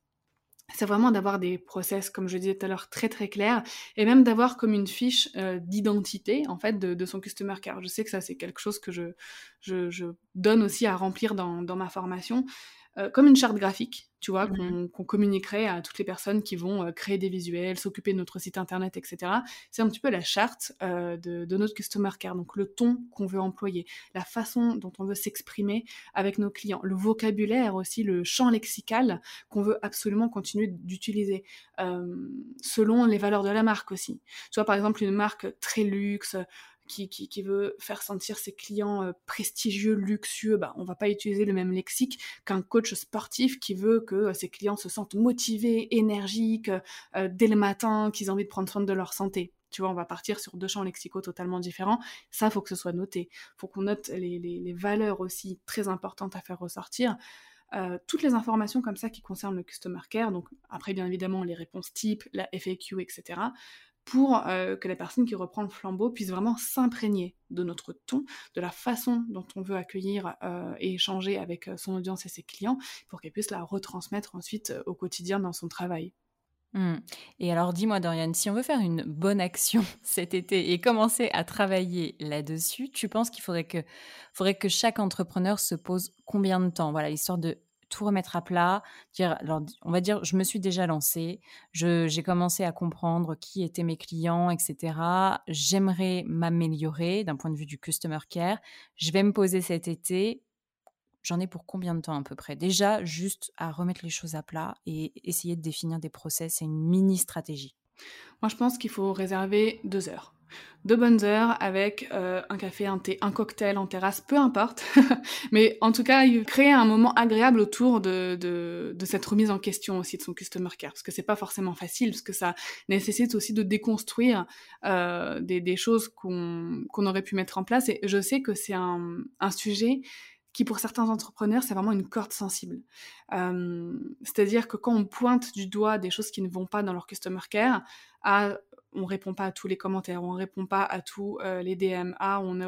c'est vraiment d'avoir des process, comme je disais tout à l'heure, très très clairs, et même d'avoir comme une fiche euh, d'identité en fait de, son customer care. Je sais que ça c'est quelque chose que je, je, donne aussi à remplir dans ma formation, euh, comme une charte graphique, tu vois, mmh qu'on communiquerait à toutes les personnes qui vont euh, créer des visuels, s'occuper de notre site internet, etc. C'est un petit peu la charte euh, de, de, notre customer care, donc le ton qu'on veut employer, la façon dont on veut s'exprimer avec nos clients, le vocabulaire aussi, le champ lexical qu'on veut absolument continuer d'utiliser, selon les valeurs de la marque aussi. Tu vois, par exemple, une marque très luxe, qui, veut faire sentir ses clients euh, prestigieux, luxueux, bah, on va pas utiliser le même lexique qu'un coach sportif qui veut que euh, ses clients se sentent motivés, énergiques, euh, dès le matin, qu'ils aient envie de prendre soin de leur santé. Tu vois, on va partir sur deux champs lexicaux totalement différents. Ça, faut que ce soit noté. faut qu'on note les, valeurs aussi très importantes à faire ressortir. toutes les informations comme ça qui concernent le customer care, donc après bien évidemment les réponses types, la FAQ, etc pour euh, que la personne qui reprend le flambeau puisse vraiment s'imprégner de notre ton, de la façon dont on veut accueillir euh, et échanger avec euh, son audience et ses clients, pour qu'elle puisse la retransmettre ensuite au quotidien dans son travail. Mmh. Et alors dis-moi Dorian, si on veut faire une bonne action cet été et commencer à travailler là-dessus, tu penses qu'il faudrait que, faudrait que chaque entrepreneur se pose combien de temps? Voilà, histoire de tout remettre à plat, dire, alors, on va dire, je me suis déjà lancée, j'ai commencé à comprendre qui étaient mes clients, etc. J'aimerais m'améliorer d'un point de vue du customer care. Je vais me poser cet été. J'en ai pour combien de temps à peu près? Déjà, juste à remettre les choses à plat et essayer de définir des process et une mini stratégie. Moi, je pense qu'il faut réserver deux heures de bonnes heures avec euh, un café, un thé, un cocktail en terrasse, peu importe. Mais en tout cas, créer un moment agréable autour de, cette remise en question aussi de son customer care, parce que c'est pas forcément facile, parce que ça nécessite aussi de déconstruire euh, des, choses qu'on aurait pu mettre en place. Et je sais que c'est un, un sujet qui pour certains entrepreneurs, c'est vraiment une corde sensible. Euh, C'est-à-dire que quand on pointe du doigt des choses qui ne vont pas dans leur customer care, à on répond pas à tous les commentaires, on répond pas à tous euh, les DM, ah, on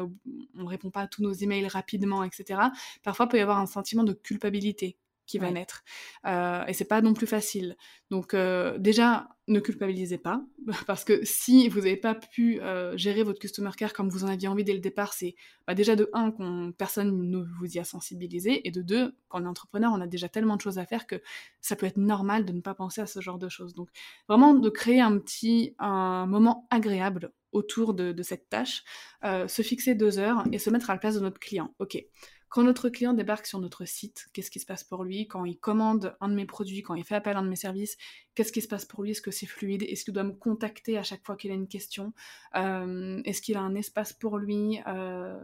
on répond pas à tous nos emails rapidement, etc. Parfois, il peut y avoir un sentiment de culpabilité qui va naître. Euh, et c'est pas non plus facile. Donc euh, déjà, ne culpabilisez pas, parce que si vous n'avez pas pu euh, gérer votre customer care comme vous en aviez envie dès le départ, c'est bah, déjà de un, qu'on personne ne vous y a sensibilisé, et de deux, quand on est entrepreneur, on a déjà tellement de choses à faire que ça peut être normal de ne pas penser à ce genre de choses. Donc vraiment de créer un petit un moment agréable autour de, de cette tâche, euh, se fixer deux heures et se mettre à la place de notre client. Ok, quand notre client débarque sur notre site, qu'est-ce qui se passe pour lui? Quand il commande un de mes produits, quand il fait appel à un de mes services, qu'est-ce qui se passe pour lui? Est-ce que c'est fluide? Est-ce qu'il doit me contacter à chaque fois qu'il a une question? Euh, Est-ce qu'il a un espace pour lui? Euh,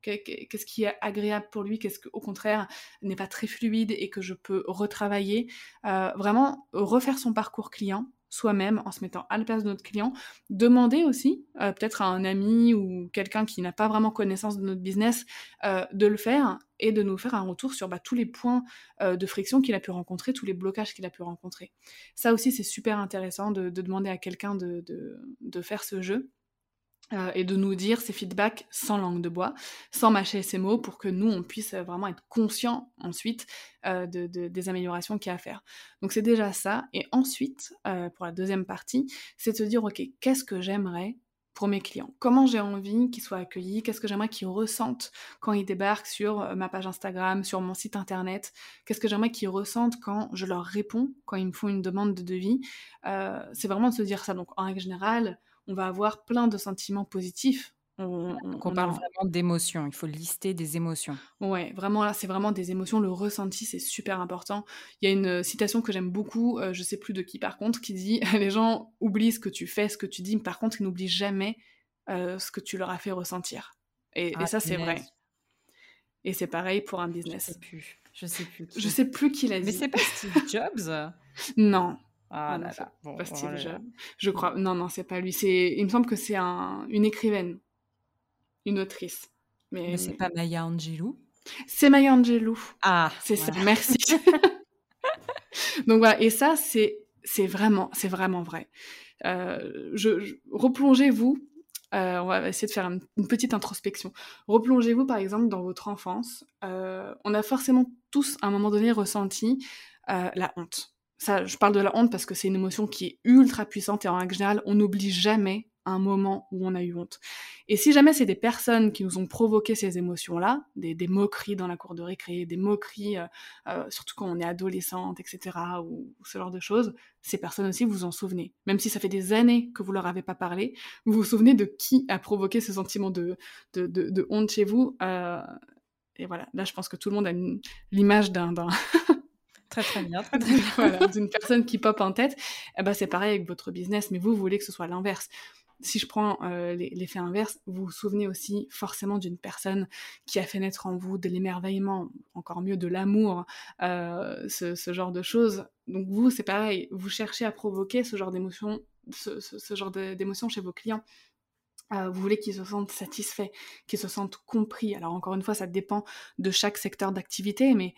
Qu'est-ce qui est agréable pour lui? Qu'est-ce qui, au contraire, n'est pas très fluide et que je peux retravailler? Euh, Vraiment, refaire son parcours client soi-même en se mettant à la place de notre client. Demander aussi, euh, peut-être à un ami ou quelqu'un qui n'a pas vraiment connaissance de notre business, euh, de le faire et de nous faire un retour sur bah, tous les points euh, de friction qu'il a pu rencontrer, tous les blocages qu'il a pu rencontrer. Ça aussi, c'est super intéressant de, demander à quelqu'un de, de faire ce jeu. Euh, et de nous dire ces feedbacks sans langue de bois, sans mâcher ces mots, pour que nous, on puisse vraiment être conscients ensuite euh, de, des améliorations qu'il y a à faire. Donc c'est déjà ça. Et ensuite, euh, pour la deuxième partie, c'est de se dire, OK, qu'est-ce que j'aimerais pour mes clients? Comment j'ai envie qu'ils soient accueillis? Qu'est-ce que j'aimerais qu'ils ressentent quand ils débarquent sur ma page Instagram, sur mon site internet? Qu'est-ce que j'aimerais qu'ils ressentent quand je leur réponds, quand ils me font une demande de devis? C'est vraiment de se dire ça. Donc en règle générale, on va avoir plein de sentiments positifs. On, parle vraiment d'émotions, il faut lister des émotions. Ouais, vraiment là, c'est vraiment des émotions. Le ressenti, c'est super important. Il y a une euh, citation que j'aime beaucoup, euh, je sais plus de qui par contre, qui dit Les gens oublient ce que tu fais, ce que tu dis, mais par contre, ils n'oublient jamais euh, ce que tu leur as fait ressentir. Et, ah, ça, c'est vrai. Et c'est pareil pour un business. Je sais plus. Je sais plus. Je sais plus qui l'a dit. Mais c'est pas Steve Jobs? Non, ah, là là. Bon, pas Steve Jobs. Je crois. Non, non, c'est pas lui. C'est. Il me semble que c'est un... une écrivaine, une autrice. Mais, mais c'est pas Maya Angelou? C'est Maya Angelou. Ah, c'est ça. Merci. Donc voilà. Et ça, c'est c'est vraiment c'est vraiment vrai. Euh, je, replongez-vous. Euh, on va essayer de faire une, petite introspection. Replongez-vous par exemple dans votre enfance. Euh, on a forcément tous à un moment donné ressenti la honte ça, je parle de la honte parce que c'est une émotion qui est ultra puissante et en règle générale, on n'oublie jamais un moment où on a eu honte. Et si jamais c'est des personnes qui nous ont provoqué ces émotions-là, des, moqueries dans la cour de récré, des moqueries, euh, euh, surtout quand on est adolescente, etc., ou, ce genre de choses, ces personnes aussi, vous en souvenez. Même si ça fait des années que vous leur avez pas parlé, vous vous souvenez de qui a provoqué ce sentiment de, de, honte chez vous. Euh, et voilà, là je pense que tout le monde a l'image d'un Très très bien, d'une personne qui pop en tête, eh ben, c'est pareil avec votre business, mais vous, vous voulez que ce soit l'inverse. Si je prends euh, l'effet inverse, vous vous souvenez aussi forcément d'une personne qui a fait naître en vous de l'émerveillement, encore mieux de l'amour, euh, ce, genre de choses. Donc vous, c'est pareil, vous cherchez à provoquer ce genre d'émotion, ce, genre d'émotion chez vos clients. Euh, vous voulez qu'ils se sentent satisfaits, qu'ils se sentent compris. Alors encore une fois, ça dépend de chaque secteur d'activité, mais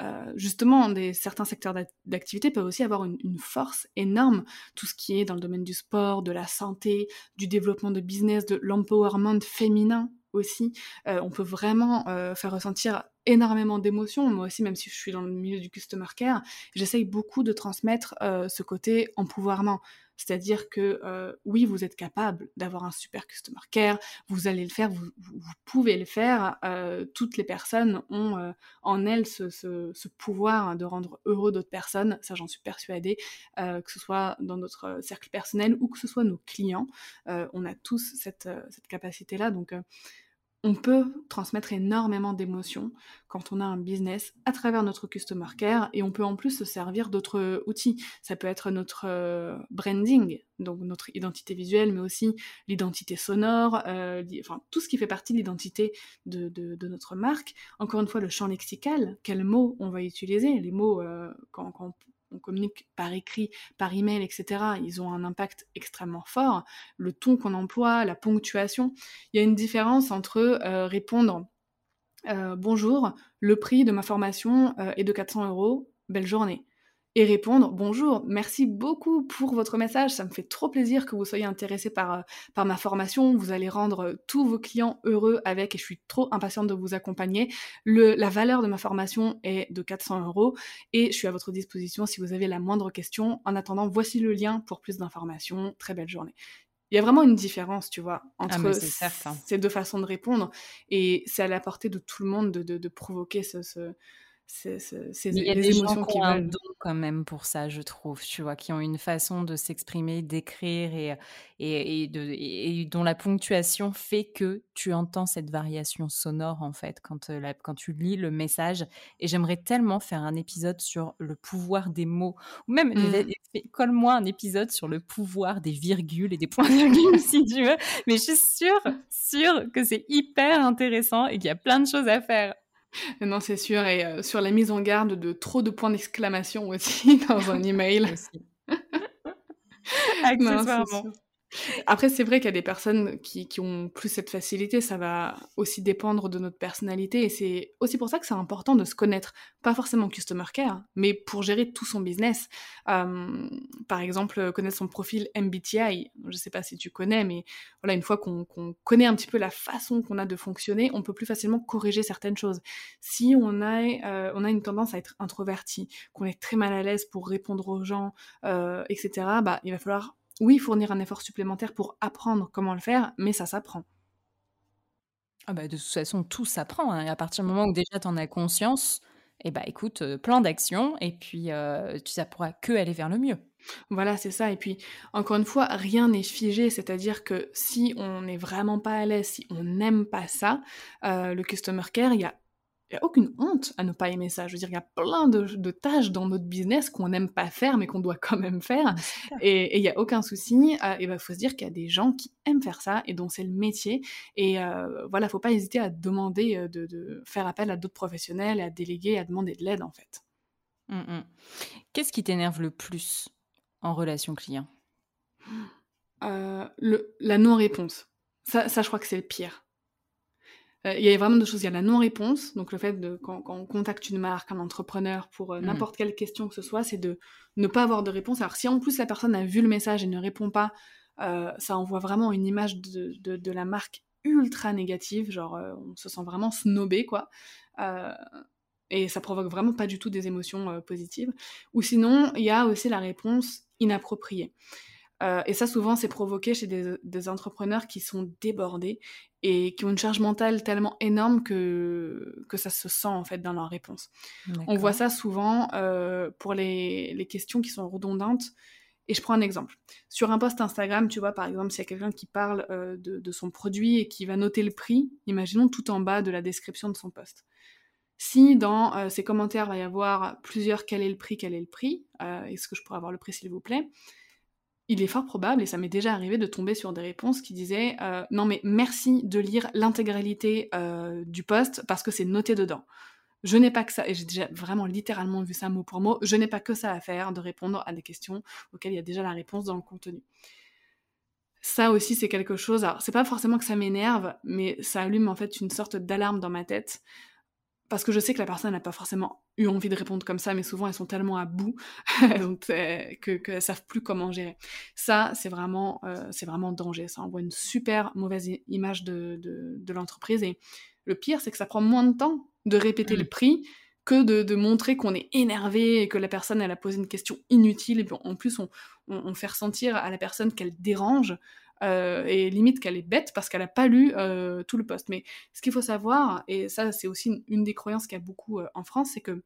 euh, justement, certains secteurs d'activité peuvent aussi avoir une, force énorme. Tout ce qui est dans le domaine du sport, de la santé, du développement de business, de l'empowerment féminin aussi. Euh, on peut vraiment euh, faire ressentir énormément d'émotions. Moi aussi, même si je suis dans le milieu du customer care, j'essaye beaucoup de transmettre ce côté empouvoirment. C'est-à-dire que euh, oui, vous êtes capable d'avoir un super customer care, vous allez le faire, vous, pouvez le faire. Euh, toutes les personnes ont euh, en elles ce, pouvoir de rendre heureux d'autres personnes, ça j'en suis persuadée, que ce soit dans notre cercle personnel ou que ce soit nos clients. on a tous cette, cette capacité-là. Donc on peut transmettre énormément d'émotions quand on a un business à travers notre customer care et on peut en plus se servir d'autres outils. Ça peut être notre euh, branding, donc notre identité visuelle, mais aussi l'identité sonore, euh, tout ce qui fait partie de l'identité de, notre marque. Encore une fois, le champ lexical, quels mots on va utiliser? Les mots, euh, quand, quand, on communique par écrit, par email, etc., ils ont un impact extrêmement fort. Le ton qu'on emploie, la ponctuation, il y a une différence entre euh, répondre euh, bonjour, le prix de ma formation euh, est de 400 euros, belle journée et répondre bonjour, merci beaucoup pour votre message, ça me fait trop plaisir que vous soyez intéressé par, euh, par ma formation, vous allez rendre euh, tous vos clients heureux avec et je suis trop impatiente de vous accompagner. Le, la valeur de ma formation est de 400 euros et je suis à votre disposition si vous avez la moindre question. En attendant, voici le lien pour plus d'informations. Très belle journée. Il y a vraiment une différence, tu vois, ah, entre ces deux façons de répondre et c'est à la portée de tout le monde de, de, de provoquer ce, ce c'est, il y a des émotions gens qui, ont un don quand même pour ça, je trouve, tu vois, qui ont une façon de s'exprimer, d'écrire et, et, et, de, et, dont la ponctuation fait que tu entends cette variation sonore en fait quand, euh, quand tu lis le message. Et j'aimerais tellement faire un épisode sur le pouvoir des mots, ou même mmh. colle-moi un épisode sur le pouvoir des virgules et des points virgules si tu veux. Mais je suis sûre, sûre que c'est hyper intéressant et qu'il y a plein de choses à faire. Non, c'est sûr. Et euh, sur la mise en garde de trop de points d'exclamation aussi dans un email. Accessoirement. Après, c'est vrai qu'il y a des personnes qui, ont plus cette facilité, ça va aussi dépendre de notre personnalité, et c'est aussi pour ça que c'est important de se connaître, pas forcément customer care, mais pour gérer tout son business. Par exemple, connaître son profil MBTI, je sais pas si tu connais, mais voilà, une fois qu'on connaît un petit peu la façon qu'on a de fonctionner, on peut plus facilement corriger certaines choses. Si on a, euh, une tendance à être introverti, qu'on est très mal à l'aise pour répondre aux gens, euh, etc., bah, il va falloir oui, fournir un effort supplémentaire pour apprendre comment le faire, mais ça s'apprend. Ah bah, de toute façon, tout s'apprend. Hein. À partir du moment où déjà tu en as conscience, eh bah écoute, euh, plan d'action, et puis euh, ça pourra que aller vers le mieux. Voilà, c'est ça. Et puis, encore une fois, rien n'est figé. C'est-à-dire que si on n'est vraiment pas à l'aise, si on n'aime pas ça, euh, le customer care, il y a il n'y a aucune honte à ne pas aimer ça. Je veux dire, il y a plein de, tâches dans notre business qu'on n'aime pas faire, mais qu'on doit quand même faire. Et il n'y a aucun souci. Euh, et il ben, faut se dire qu'il y a des gens qui aiment faire ça et dont c'est le métier. Et euh, voilà, faut pas hésiter à demander euh, de, faire appel à d'autres professionnels, à déléguer, à demander de l'aide, en fait. Mmh, mmh. Qu'est-ce qui t'énerve le plus en relation client? Euh, le, La non-réponse. Ça, ça, je crois que c'est le pire. Euh, il y a vraiment deux choses. Il y a la non-réponse, donc le fait de, quand, on contacte une marque, un entrepreneur pour euh, mmh. n'importe quelle question que ce soit, c'est de ne pas avoir de réponse. Alors si en plus la personne a vu le message et ne répond pas, euh, ça envoie vraiment une image de, de, la marque ultra négative, genre on se sent vraiment snobé, quoi. et ça provoque vraiment pas du tout des émotions positives. Ou sinon, il y a aussi la réponse inappropriée. Euh, et ça, souvent, c'est provoqué chez des, entrepreneurs qui sont débordés et qui ont une charge mentale tellement énorme que, que ça se sent en fait dans leur réponse. On voit ça souvent euh, pour les, les, questions qui sont redondantes. Et je prends un exemple. Sur un post Instagram, tu vois, par exemple, s'il y a quelqu'un qui parle euh, de, de, son produit et qui va noter le prix, imaginons tout en bas de la description de son post. Si dans ses commentaires il va y avoir plusieurs quel est le prix, quel est le prix, est-ce que je pourrais avoir le prix s'il vous plaît? Il est fort probable, et ça m'est déjà arrivé, de tomber sur des réponses qui disaient euh, Non, mais merci de lire l'intégralité euh, du poste parce que c'est noté dedans. Je n'ai pas que ça, et j'ai déjà vraiment littéralement vu ça mot pour mot, je n'ai pas que ça à faire de répondre à des questions auxquelles il y a déjà la réponse dans le contenu. Ça aussi, c'est quelque chose. Alors, c'est pas forcément que ça m'énerve, mais ça allume en fait une sorte d'alarme dans ma tête parce que je sais que la personne n'a pas forcément eu envie de répondre comme ça, mais souvent elles sont tellement à bout que qu'elles ne savent plus comment gérer. Ça, c'est vraiment, euh, c'est vraiment danger. Ça envoie une super mauvaise image de, de, l'entreprise. Et le pire, c'est que ça prend moins de temps de répéter le mmh. prix que de, de montrer qu'on est énervé et que la personne elle a posé une question inutile. Et en plus, on, on, on fait ressentir à la personne qu'elle dérange euh, et limite qu'elle est bête parce qu'elle n'a pas lu euh, tout le poste. Mais ce qu'il faut savoir, et ça c'est aussi une, des croyances qu'il y a beaucoup euh, en France, c'est que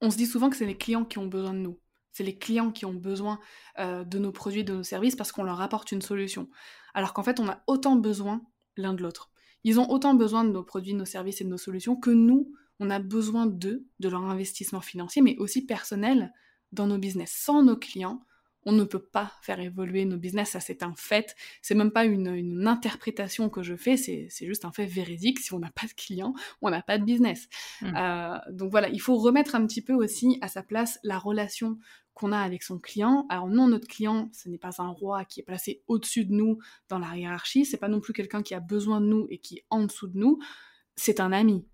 on se dit souvent que c'est les clients qui ont besoin de nous. C'est les clients qui ont besoin de nos produits, de nos services parce qu'on leur apporte une solution. Alors qu'en fait, on a autant besoin l'un de l'autre. Ils ont autant besoin de nos produits, de nos services et de nos solutions que nous, on a besoin d'eux, de leur investissement financier, mais aussi personnel dans nos business. Sans nos clients, on ne peut pas faire évoluer nos business, ça c'est un fait. C'est même pas une, interprétation que je fais, c'est juste un fait véridique. Si on n'a pas de clients, on n'a pas de business. Mmh. Euh, donc voilà, il faut remettre un petit peu aussi à sa place la relation qu'on a avec son client. Alors non, notre client, ce n'est pas un roi qui est placé au-dessus de nous dans la hiérarchie, c'est pas non plus quelqu'un qui a besoin de nous et qui est en dessous de nous, c'est un ami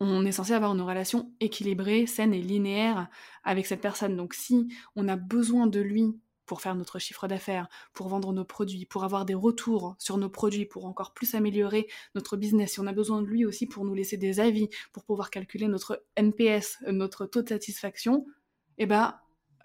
on est censé avoir une relation équilibrée, saine et linéaire avec cette personne. Donc si on a besoin de lui pour faire notre chiffre d'affaires, pour vendre nos produits, pour avoir des retours sur nos produits, pour encore plus améliorer notre business, si on a besoin de lui aussi pour nous laisser des avis, pour pouvoir calculer notre NPS, notre taux de satisfaction, eh ben,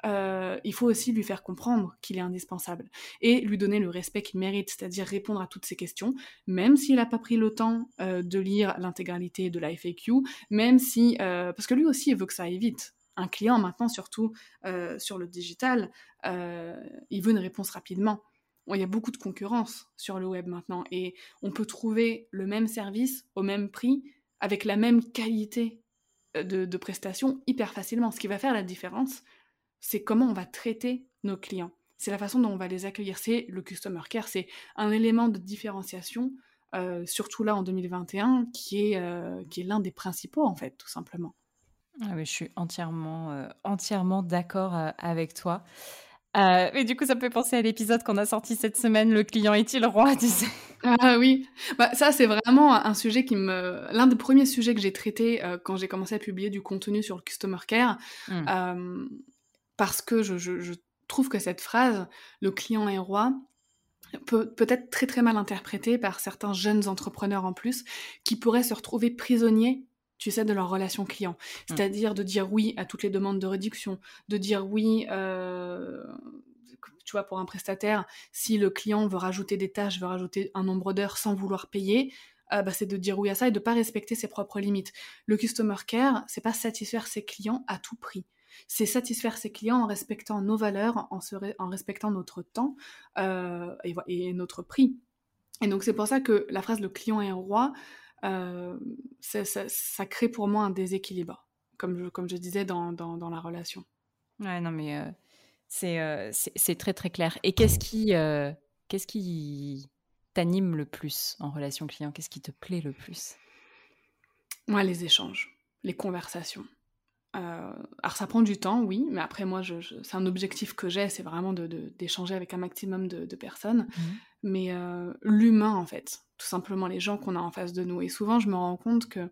euh, il faut aussi lui faire comprendre qu'il est indispensable et lui donner le respect qu'il mérite, c'est-à-dire répondre à toutes ces questions, même s'il n'a pas pris le temps euh, de lire l'intégralité de la FAQ, même si... Euh, parce que lui aussi, il veut que ça aille vite un client maintenant, surtout euh, sur le digital, euh, il veut une réponse rapidement. il y a beaucoup de concurrence sur le web maintenant et on peut trouver le même service au même prix avec la même qualité euh, de, de prestation hyper facilement. Ce qui va faire la différence, c'est comment on va traiter nos clients. C'est la façon dont on va les accueillir. C'est le customer care, c'est un élément de différenciation, surtout là en 2021, qui est, qui est l'un des principaux en fait, tout simplement. Ah je suis entièrement, euh, entièrement d'accord euh, avec toi. Euh, et du coup, ça me fait penser à l'épisode qu'on a sorti cette semaine, le client est-il roi, tu sais? Ah oui, bah, ça c'est vraiment un sujet qui me... L'un des premiers sujets que j'ai traité euh, quand j'ai commencé à publier du contenu sur le Customer Care, mmh. euh, parce que je, je, trouve que cette phrase, le client est roi, peut, peut être très très mal interprétée par certains jeunes entrepreneurs en plus, qui pourraient se retrouver prisonniers tu sais, de leur relation client. Mmh. C'est-à-dire de dire oui à toutes les demandes de réduction, de dire oui, euh, tu vois, pour un prestataire, si le client veut rajouter des tâches, veut rajouter un nombre d'heures sans vouloir payer, euh, bah, c'est de dire oui à ça et de ne pas respecter ses propres limites. Le customer care, c'est pas satisfaire ses clients à tout prix. C'est satisfaire ses clients en respectant nos valeurs, en, en respectant notre temps euh, et, et, notre prix. Et donc c'est pour ça que la phrase le client est roi, euh, ça, crée pour moi un déséquilibre, comme je, comme je disais dans, dans, la relation. Ouais, non, mais euh, euh, c'est très très clair. Et qu'est-ce qui, qu'est-ce qui t'anime le plus en relation client? Qu'est-ce qui te plaît le plus? Moi, les échanges, les conversations. Euh, alors ça prend du temps, oui, mais après moi, je, c'est un objectif que j'ai, c'est vraiment de, d'échanger avec un maximum de, personnes. Mmh. Mais euh, l'humain, en fait, tout simplement les gens qu'on a en face de nous. Et souvent, je me rends compte que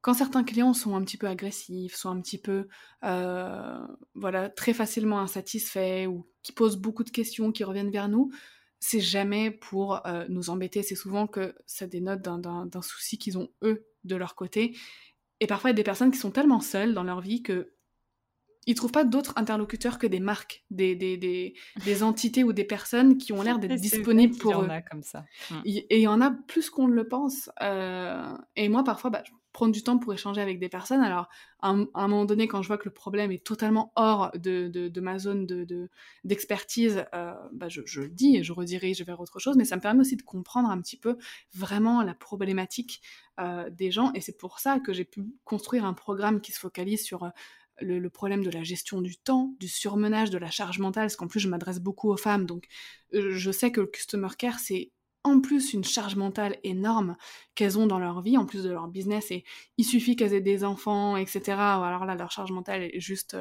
quand certains clients sont un petit peu agressifs, sont un petit peu, euh, voilà, très facilement insatisfaits ou qui posent beaucoup de questions, qui reviennent vers nous, c'est jamais pour nous embêter. C'est souvent que ça dénote d'un souci qu'ils ont eux de leur côté et parfois, il y a des personnes qui sont tellement seules dans leur vie que ils trouvent pas d'autres interlocuteurs que des marques, des, des, des, des entités ou des personnes qui ont l'air d'être disponibles pour eux. Il y en a comme ça. Mm. Et il y en a plus qu'on ne le pense. Euh, et moi, parfois, bah, prendre du temps pour échanger avec des personnes. Alors, à un, moment donné, quand je vois que le problème est totalement hors de, de, ma zone d'expertise, de, euh, bah je, je, le dis et je redirige vers autre chose, mais ça me permet aussi de comprendre un petit peu vraiment la problématique euh, des gens. Et c'est pour ça que j'ai pu construire un programme qui se focalise sur euh, le, problème de la gestion du temps, du surmenage, de la charge mentale, parce qu'en plus je m'adresse beaucoup aux femmes, donc je sais que le customer care, c'est en plus une charge mentale énorme qu'elles ont dans leur vie, en plus de leur business, et il suffit qu'elles aient des enfants, etc. Alors là, leur charge mentale est juste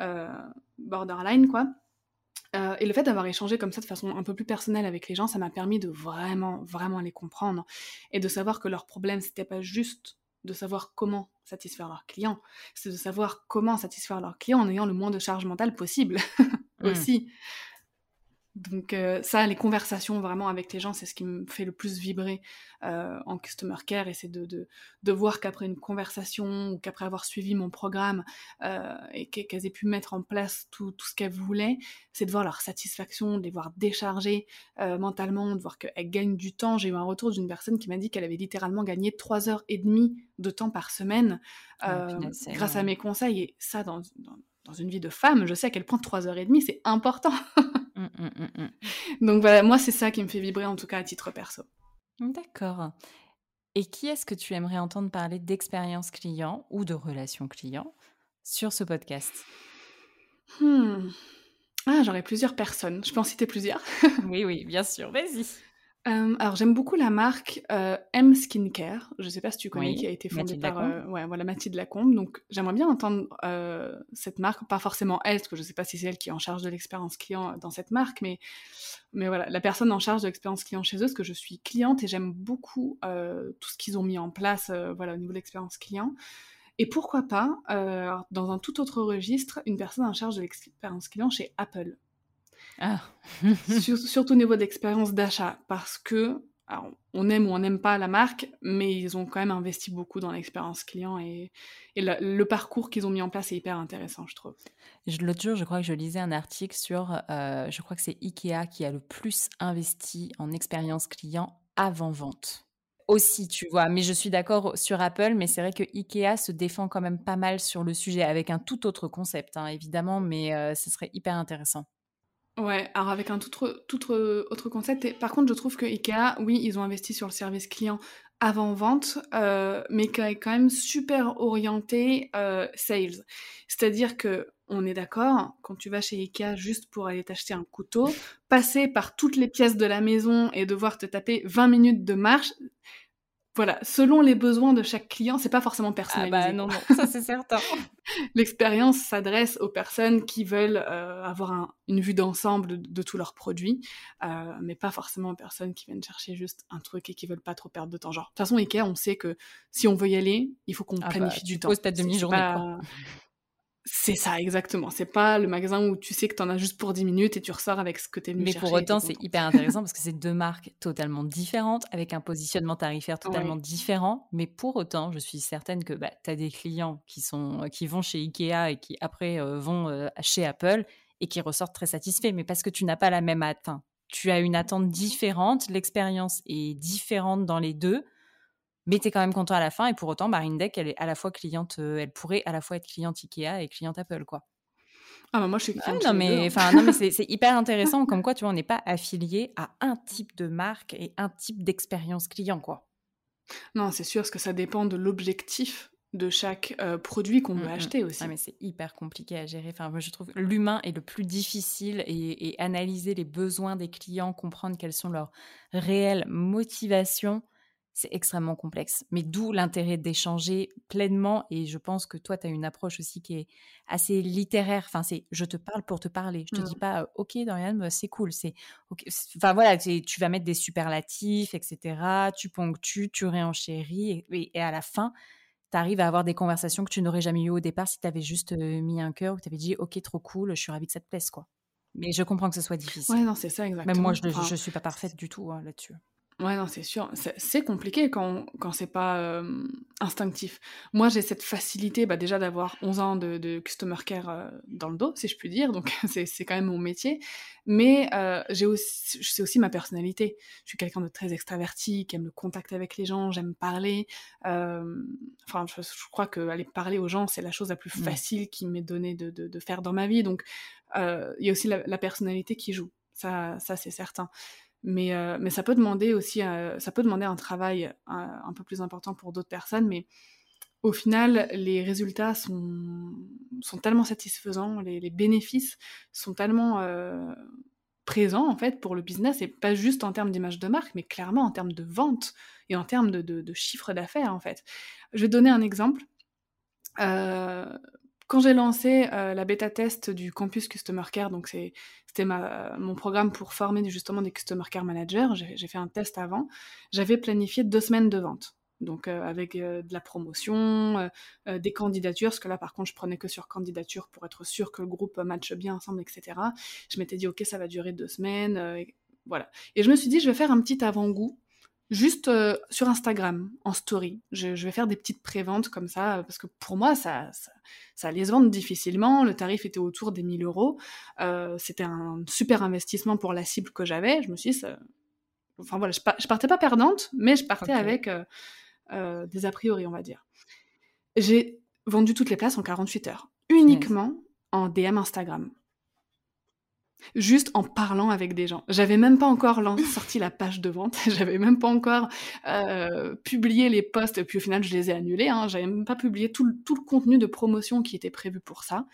euh, borderline, quoi. Euh, et le fait d'avoir échangé comme ça de façon un peu plus personnelle avec les gens, ça m'a permis de vraiment, vraiment les comprendre et de savoir que leur problème, c'était pas juste de savoir comment satisfaire leurs clients, c'est de savoir comment satisfaire leurs clients en ayant le moins de charge mentale possible mmh. aussi. Donc euh, ça, les conversations vraiment avec les gens, c'est ce qui me fait le plus vibrer euh, en customer care et c'est de, de, de, voir qu'après une conversation ou qu'après avoir suivi mon programme euh, et qu'elles aient pu mettre en place tout, tout ce qu'elles voulaient, c'est de voir leur satisfaction, de les voir décharger mentalement, de voir qu'elles gagnent du temps. J'ai eu un retour d'une personne qui m'a dit qu'elle avait littéralement gagné trois heures et demie de temps par semaine ah, grâce à mes conseils et ça dans, dans, dans une vie de femme, je sais à quel point trois heures et demie c'est important. Mmh, mmh, mmh, Donc voilà, moi c'est ça qui me fait vibrer en tout cas à titre perso. D'accord. Et qui est-ce que tu aimerais entendre parler d'expérience client ou de relation client sur ce podcast? Hmm. Ah, j'aurais plusieurs personnes. Je peux en citer plusieurs? oui, oui, bien sûr. Vas-y. Euh, alors j'aime beaucoup la marque euh, M Skincare, je sais pas si tu connais, qui a été fondée par euh, ouais, voilà, Mathilde Lacombe. Donc j'aimerais bien entendre euh, cette marque, pas forcément elle, parce que je sais pas si c'est elle qui est en charge de l'expérience client dans cette marque, mais, mais voilà, la personne en charge de l'expérience client chez eux, parce que je suis cliente et j'aime beaucoup tout ce qu'ils ont mis en place voilà, au niveau de l'expérience client. Et pourquoi pas, dans un tout autre registre, une personne en charge de l'expérience client chez Apple. Ah. surtout au niveau d'expérience d'achat, parce que on aime ou on n'aime pas la marque, mais ils ont quand même investi beaucoup dans l'expérience client et, le parcours qu'ils ont mis en place est hyper intéressant, je trouve. L'autre jour, je crois que je lisais un article sur, euh, je crois que c'est Ikea qui a le plus investi en expérience client avant vente. Aussi, tu vois, mais je suis d'accord sur Apple, mais c'est vrai que Ikea se défend quand même pas mal sur le sujet avec un tout autre concept, hein, évidemment, mais euh, ce serait hyper intéressant. Ouais, alors avec un tout autre, tout autre concept. Et par contre, je trouve que Ikea, oui, ils ont investi sur le service client avant-vente, euh, mais qui est quand même super orienté euh, sales. C'est-à-dire que on est d'accord, quand tu vas chez Ikea juste pour aller t'acheter un couteau, passer par toutes les pièces de la maison et devoir te taper 20 minutes de marche, voilà, selon les besoins de chaque client, c'est pas forcément personnalisé. Ah bah non, non, ça c'est certain. L'expérience s'adresse aux personnes qui veulent euh, avoir une vue d'ensemble de, tous leurs produits, euh, mais pas forcément aux personnes qui viennent chercher juste un truc et qui veulent pas trop perdre de temps. Genre, de toute façon, Ikea, on sait que si on veut y aller, il faut qu'on ah planifie bah, du temps. ta demi-journée. C'est ça, exactement. C'est pas le magasin où tu sais que tu en as juste pour 10 minutes et tu ressors avec ce que tu es venu Mais pour autant, c'est hyper intéressant parce que c'est deux marques totalement différentes, avec un positionnement tarifaire totalement différent. Mais pour autant, je suis certaine que bah, tu as des clients qui, sont, qui vont chez Ikea et qui après euh, vont euh, chez Apple et qui ressortent très satisfaits. Mais parce que tu n'as pas la même attente. Tu as une attente différente, l'expérience est différente dans les deux mais tu es quand même content à la fin. Et pour autant, Marine Deck, elle est à la fois cliente, euh, elle pourrait à la fois être cliente Ikea et cliente Apple, quoi. Ah bah moi je suis cliente. non, mais, hein. non mais c'est hyper intéressant, comme quoi tu vois, on n'est pas affilié à un type de marque et un type d'expérience client, quoi. Non, c'est sûr, parce que ça dépend de l'objectif de chaque euh, produit qu'on veut mmh, mmh. acheter aussi. Ah, mais c'est hyper compliqué à gérer. Enfin, moi, je trouve l'humain est le plus difficile et, et, analyser les besoins des clients, comprendre quelles sont leurs réelles motivations c'est extrêmement complexe. Mais d'où l'intérêt d'échanger pleinement. Et je pense que toi, tu as une approche aussi qui est assez littéraire. Enfin, c'est je te parle pour te parler. Je te dis mmh. pas, OK, Dorian, bah, c'est cool. C'est Enfin, voilà, tu vas mettre des superlatifs, etc. Tu ponctues, tu réenchéris. Et, et à la fin, tu arrives à avoir des conversations que tu n'aurais jamais eues au départ si tu avais juste mis un cœur ou tu avais dit, OK, trop cool, je suis ravie que ça te plaise, quoi. Mais je comprends que ce soit difficile. Ouais, non, c'est ça, exactement. Même moi, je ne suis pas parfaite du tout hein, là-dessus. Ouais, non, c'est sûr. C'est compliqué quand, quand c'est pas instinctif. Moi, j'ai cette facilité bah, déjà d'avoir 11 ans de, de customer care dans le dos, si je puis dire, donc c'est quand même mon métier. Mais j'ai aussi, c'est aussi ma personnalité. Je suis quelqu'un de très extraverti, qui aime le contact avec les gens, j'aime parler. enfin, je, crois que aller parler aux gens, c'est la chose la plus facile qui m'est donnée de, de, de, faire dans ma vie. Donc, il y a aussi la, la personnalité qui joue. Ça, ça c'est certain. Mais, euh, mais ça peut demander aussi, euh, ça peut demander un travail euh, un, peu plus important pour d'autres personnes, mais au final, les résultats sont, sont tellement satisfaisants, les, bénéfices sont tellement présents en fait pour le business, et pas juste en termes d'image de marque, mais clairement en termes de vente et en termes de chiffre d'affaires en fait. Je vais donner un exemple. Quand j'ai lancé la bêta test du campus Customer Care, donc c'était mon programme pour former justement des Customer Care Managers. J'ai fait un test avant. J'avais planifié deux semaines de vente. Donc euh, avec euh, de la promotion, euh, des candidatures, parce que là par contre je prenais que sur candidature pour être sûr que le groupe matche bien ensemble, etc. Je m'étais dit ok ça va durer deux semaines, et voilà. Et je me suis dit je vais faire un petit avant-goût juste euh, sur Instagram, en story. Je, vais faire des petites préventes comme ça, parce que pour moi, ça, ça, allait se vendre difficilement. Le tarif était autour des 1000 euros. Euh, c'était un super investissement pour la cible que j'avais. Je me suis dit, ça... enfin voilà, je, partais pas perdante, mais je partais avec euh, des a priori, on va dire. J'ai vendu toutes les places en 48 heures, uniquement en DM Instagram juste en parlant avec des gens. J'avais même pas encore sorti la page de vente, j'avais même pas encore euh, publié les posts, puis au final je les ai annulés, hein. j'avais même pas publié tout le, contenu de promotion qui était prévu pour ça.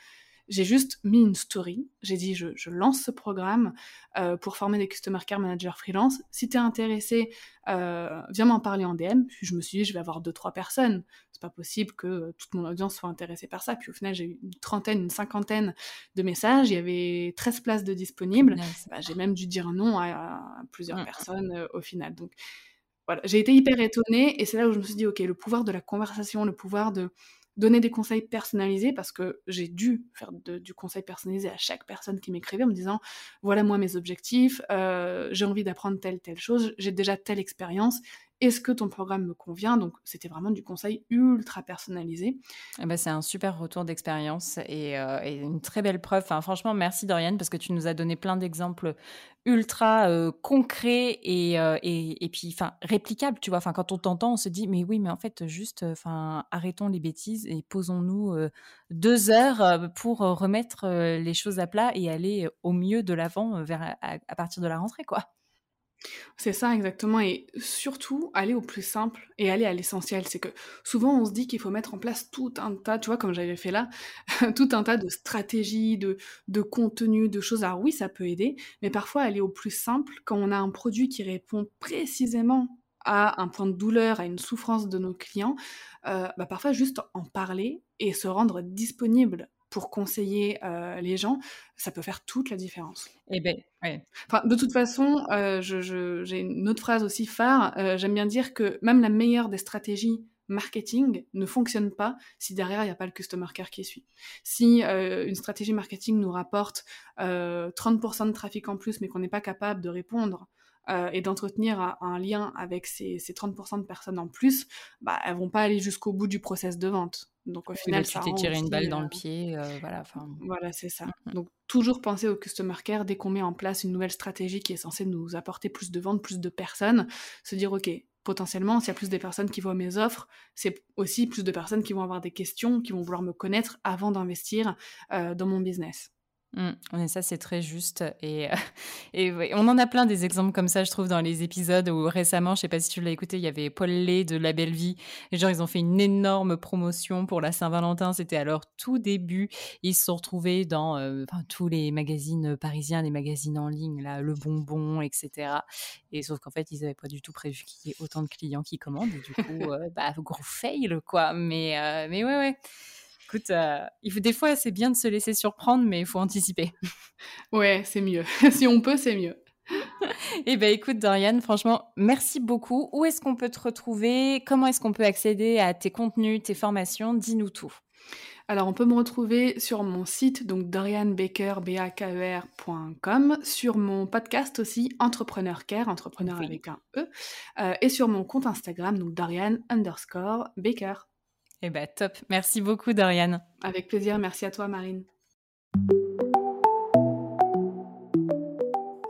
J'ai juste mis une story, j'ai dit je, lance ce programme euh, pour former des Customer Care Managers freelance. Si tu es intéressé, euh, viens m'en parler en DM. Puis je me suis dit je vais avoir deux trois personnes. C'est pas possible que toute mon audience soit intéressée par ça. Puis au final j'ai eu une trentaine, une cinquantaine de messages. Il y avait 13 places de disponibles. Bah, j'ai même dû dire non à, plusieurs mmh, mmh. personnes euh, au final. Donc voilà, j'ai été hyper étonnée et c'est là où je me suis dit ok le pouvoir de la conversation, le pouvoir de donner des conseils personnalisés parce que j'ai dû faire du conseil personnalisé à chaque personne qui m'écrivait en me disant voilà moi mes objectifs, euh, j'ai envie d'apprendre telle telle chose, j'ai déjà telle expérience est-ce que ton programme me convient? Donc, c'était vraiment du conseil ultra personnalisé. Eh ben, c'est un super retour d'expérience et, euh, une très belle preuve. Franchement, merci Dorian parce que tu nous as donné plein d'exemples ultra euh, concrets et, euh, et, et, puis enfin réplicables. Tu vois, enfin, quand on t'entend, on se dit mais oui, mais en fait, juste, enfin, arrêtons les bêtises et posons-nous deux heures pour remettre les choses à plat et aller au mieux de l'avant vers à, à partir de la rentrée, quoi. C'est ça exactement et surtout aller au plus simple et aller à l'essentiel. C'est que souvent on se dit qu'il faut mettre en place tout un tas, tu vois comme j'avais fait là, tout un tas de stratégies, de de contenus, de choses. Alors oui, ça peut aider, mais parfois aller au plus simple quand on a un produit qui répond précisément à un point de douleur, à une souffrance de nos clients, euh, bah, parfois juste en parler et se rendre disponible pour conseiller euh, les gens, ça peut faire toute la différence. Eh ben, ouais. Enfin, de toute façon, euh, j'ai une autre phrase aussi phare. J'aime bien dire que même la meilleure des stratégies marketing ne fonctionne pas si derrière il n'y a pas le customer care qui suit. Si une stratégie marketing nous rapporte 30% de trafic en plus mais qu'on n'est pas capable de répondre euh, et d'entretenir un, lien avec ces, 30% de personnes en plus, bah, elles vont pas aller jusqu'au bout du process de vente. Donc au final, tu t'es tiré une balle dans le euh, pied, euh, voilà. Voilà, c'est ça. Mm, mm. Donc toujours penser au customer care dès qu'on met en place une nouvelle stratégie qui est censée nous apporter plus de ventes, plus de personnes, se dire ok, potentiellement, s'il y a plus de personnes qui voient mes offres, c'est aussi plus de personnes qui vont avoir des questions, qui vont vouloir me connaître avant d'investir dans mon business. Mmh, ça, c'est très juste. Et, et on en a plein des exemples comme ça, je trouve, dans les épisodes où récemment, je sais pas si tu l'as écouté, il y avait Paul Lay de La Belle Vie. Et genre, ils ont fait une énorme promotion pour la Saint-Valentin. C'était à leur tout début. Ils se sont retrouvés dans euh, tous les magazines parisiens, les magazines en ligne, là, Le Bonbon, etc. Et sauf qu'en fait, ils n'avaient pas du tout prévu qu'il y ait autant de clients qui commandent. Et du coup, euh, bah, gros fail, quoi. Mais, euh, mais ouais, ouais écoute, euh, il faut, des fois, c'est bien de se laisser surprendre, mais il faut anticiper. Ouais, c'est mieux. si on peut, c'est mieux. Eh bien, écoute, Dorian, franchement, merci beaucoup. Où est-ce qu'on peut te retrouver? Comment est-ce qu'on peut accéder à tes contenus, tes formations? Dis-nous tout. Alors, on peut me retrouver sur mon site, donc dorianbaker.com, sur mon podcast aussi, Entrepreneur Care, entrepreneur avec un E, euh, et sur mon compte Instagram, donc Dorian underscore Baker. Eh bien, top. Merci beaucoup, Dorian. Avec plaisir. Merci à toi, Marine.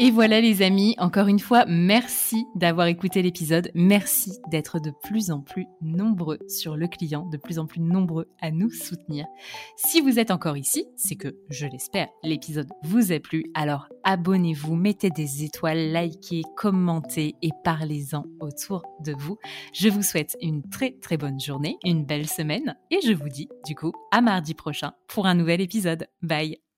Et voilà les amis, encore une fois, merci d'avoir écouté l'épisode. Merci d'être de plus en plus nombreux sur le client, de plus en plus nombreux à nous soutenir. Si vous êtes encore ici, c'est que, je l'espère, l'épisode vous a plu. Alors abonnez-vous, mettez des étoiles, likez, commentez et parlez-en autour de vous. Je vous souhaite une très très bonne journée, une belle semaine et je vous dis du coup à mardi prochain pour un nouvel épisode. Bye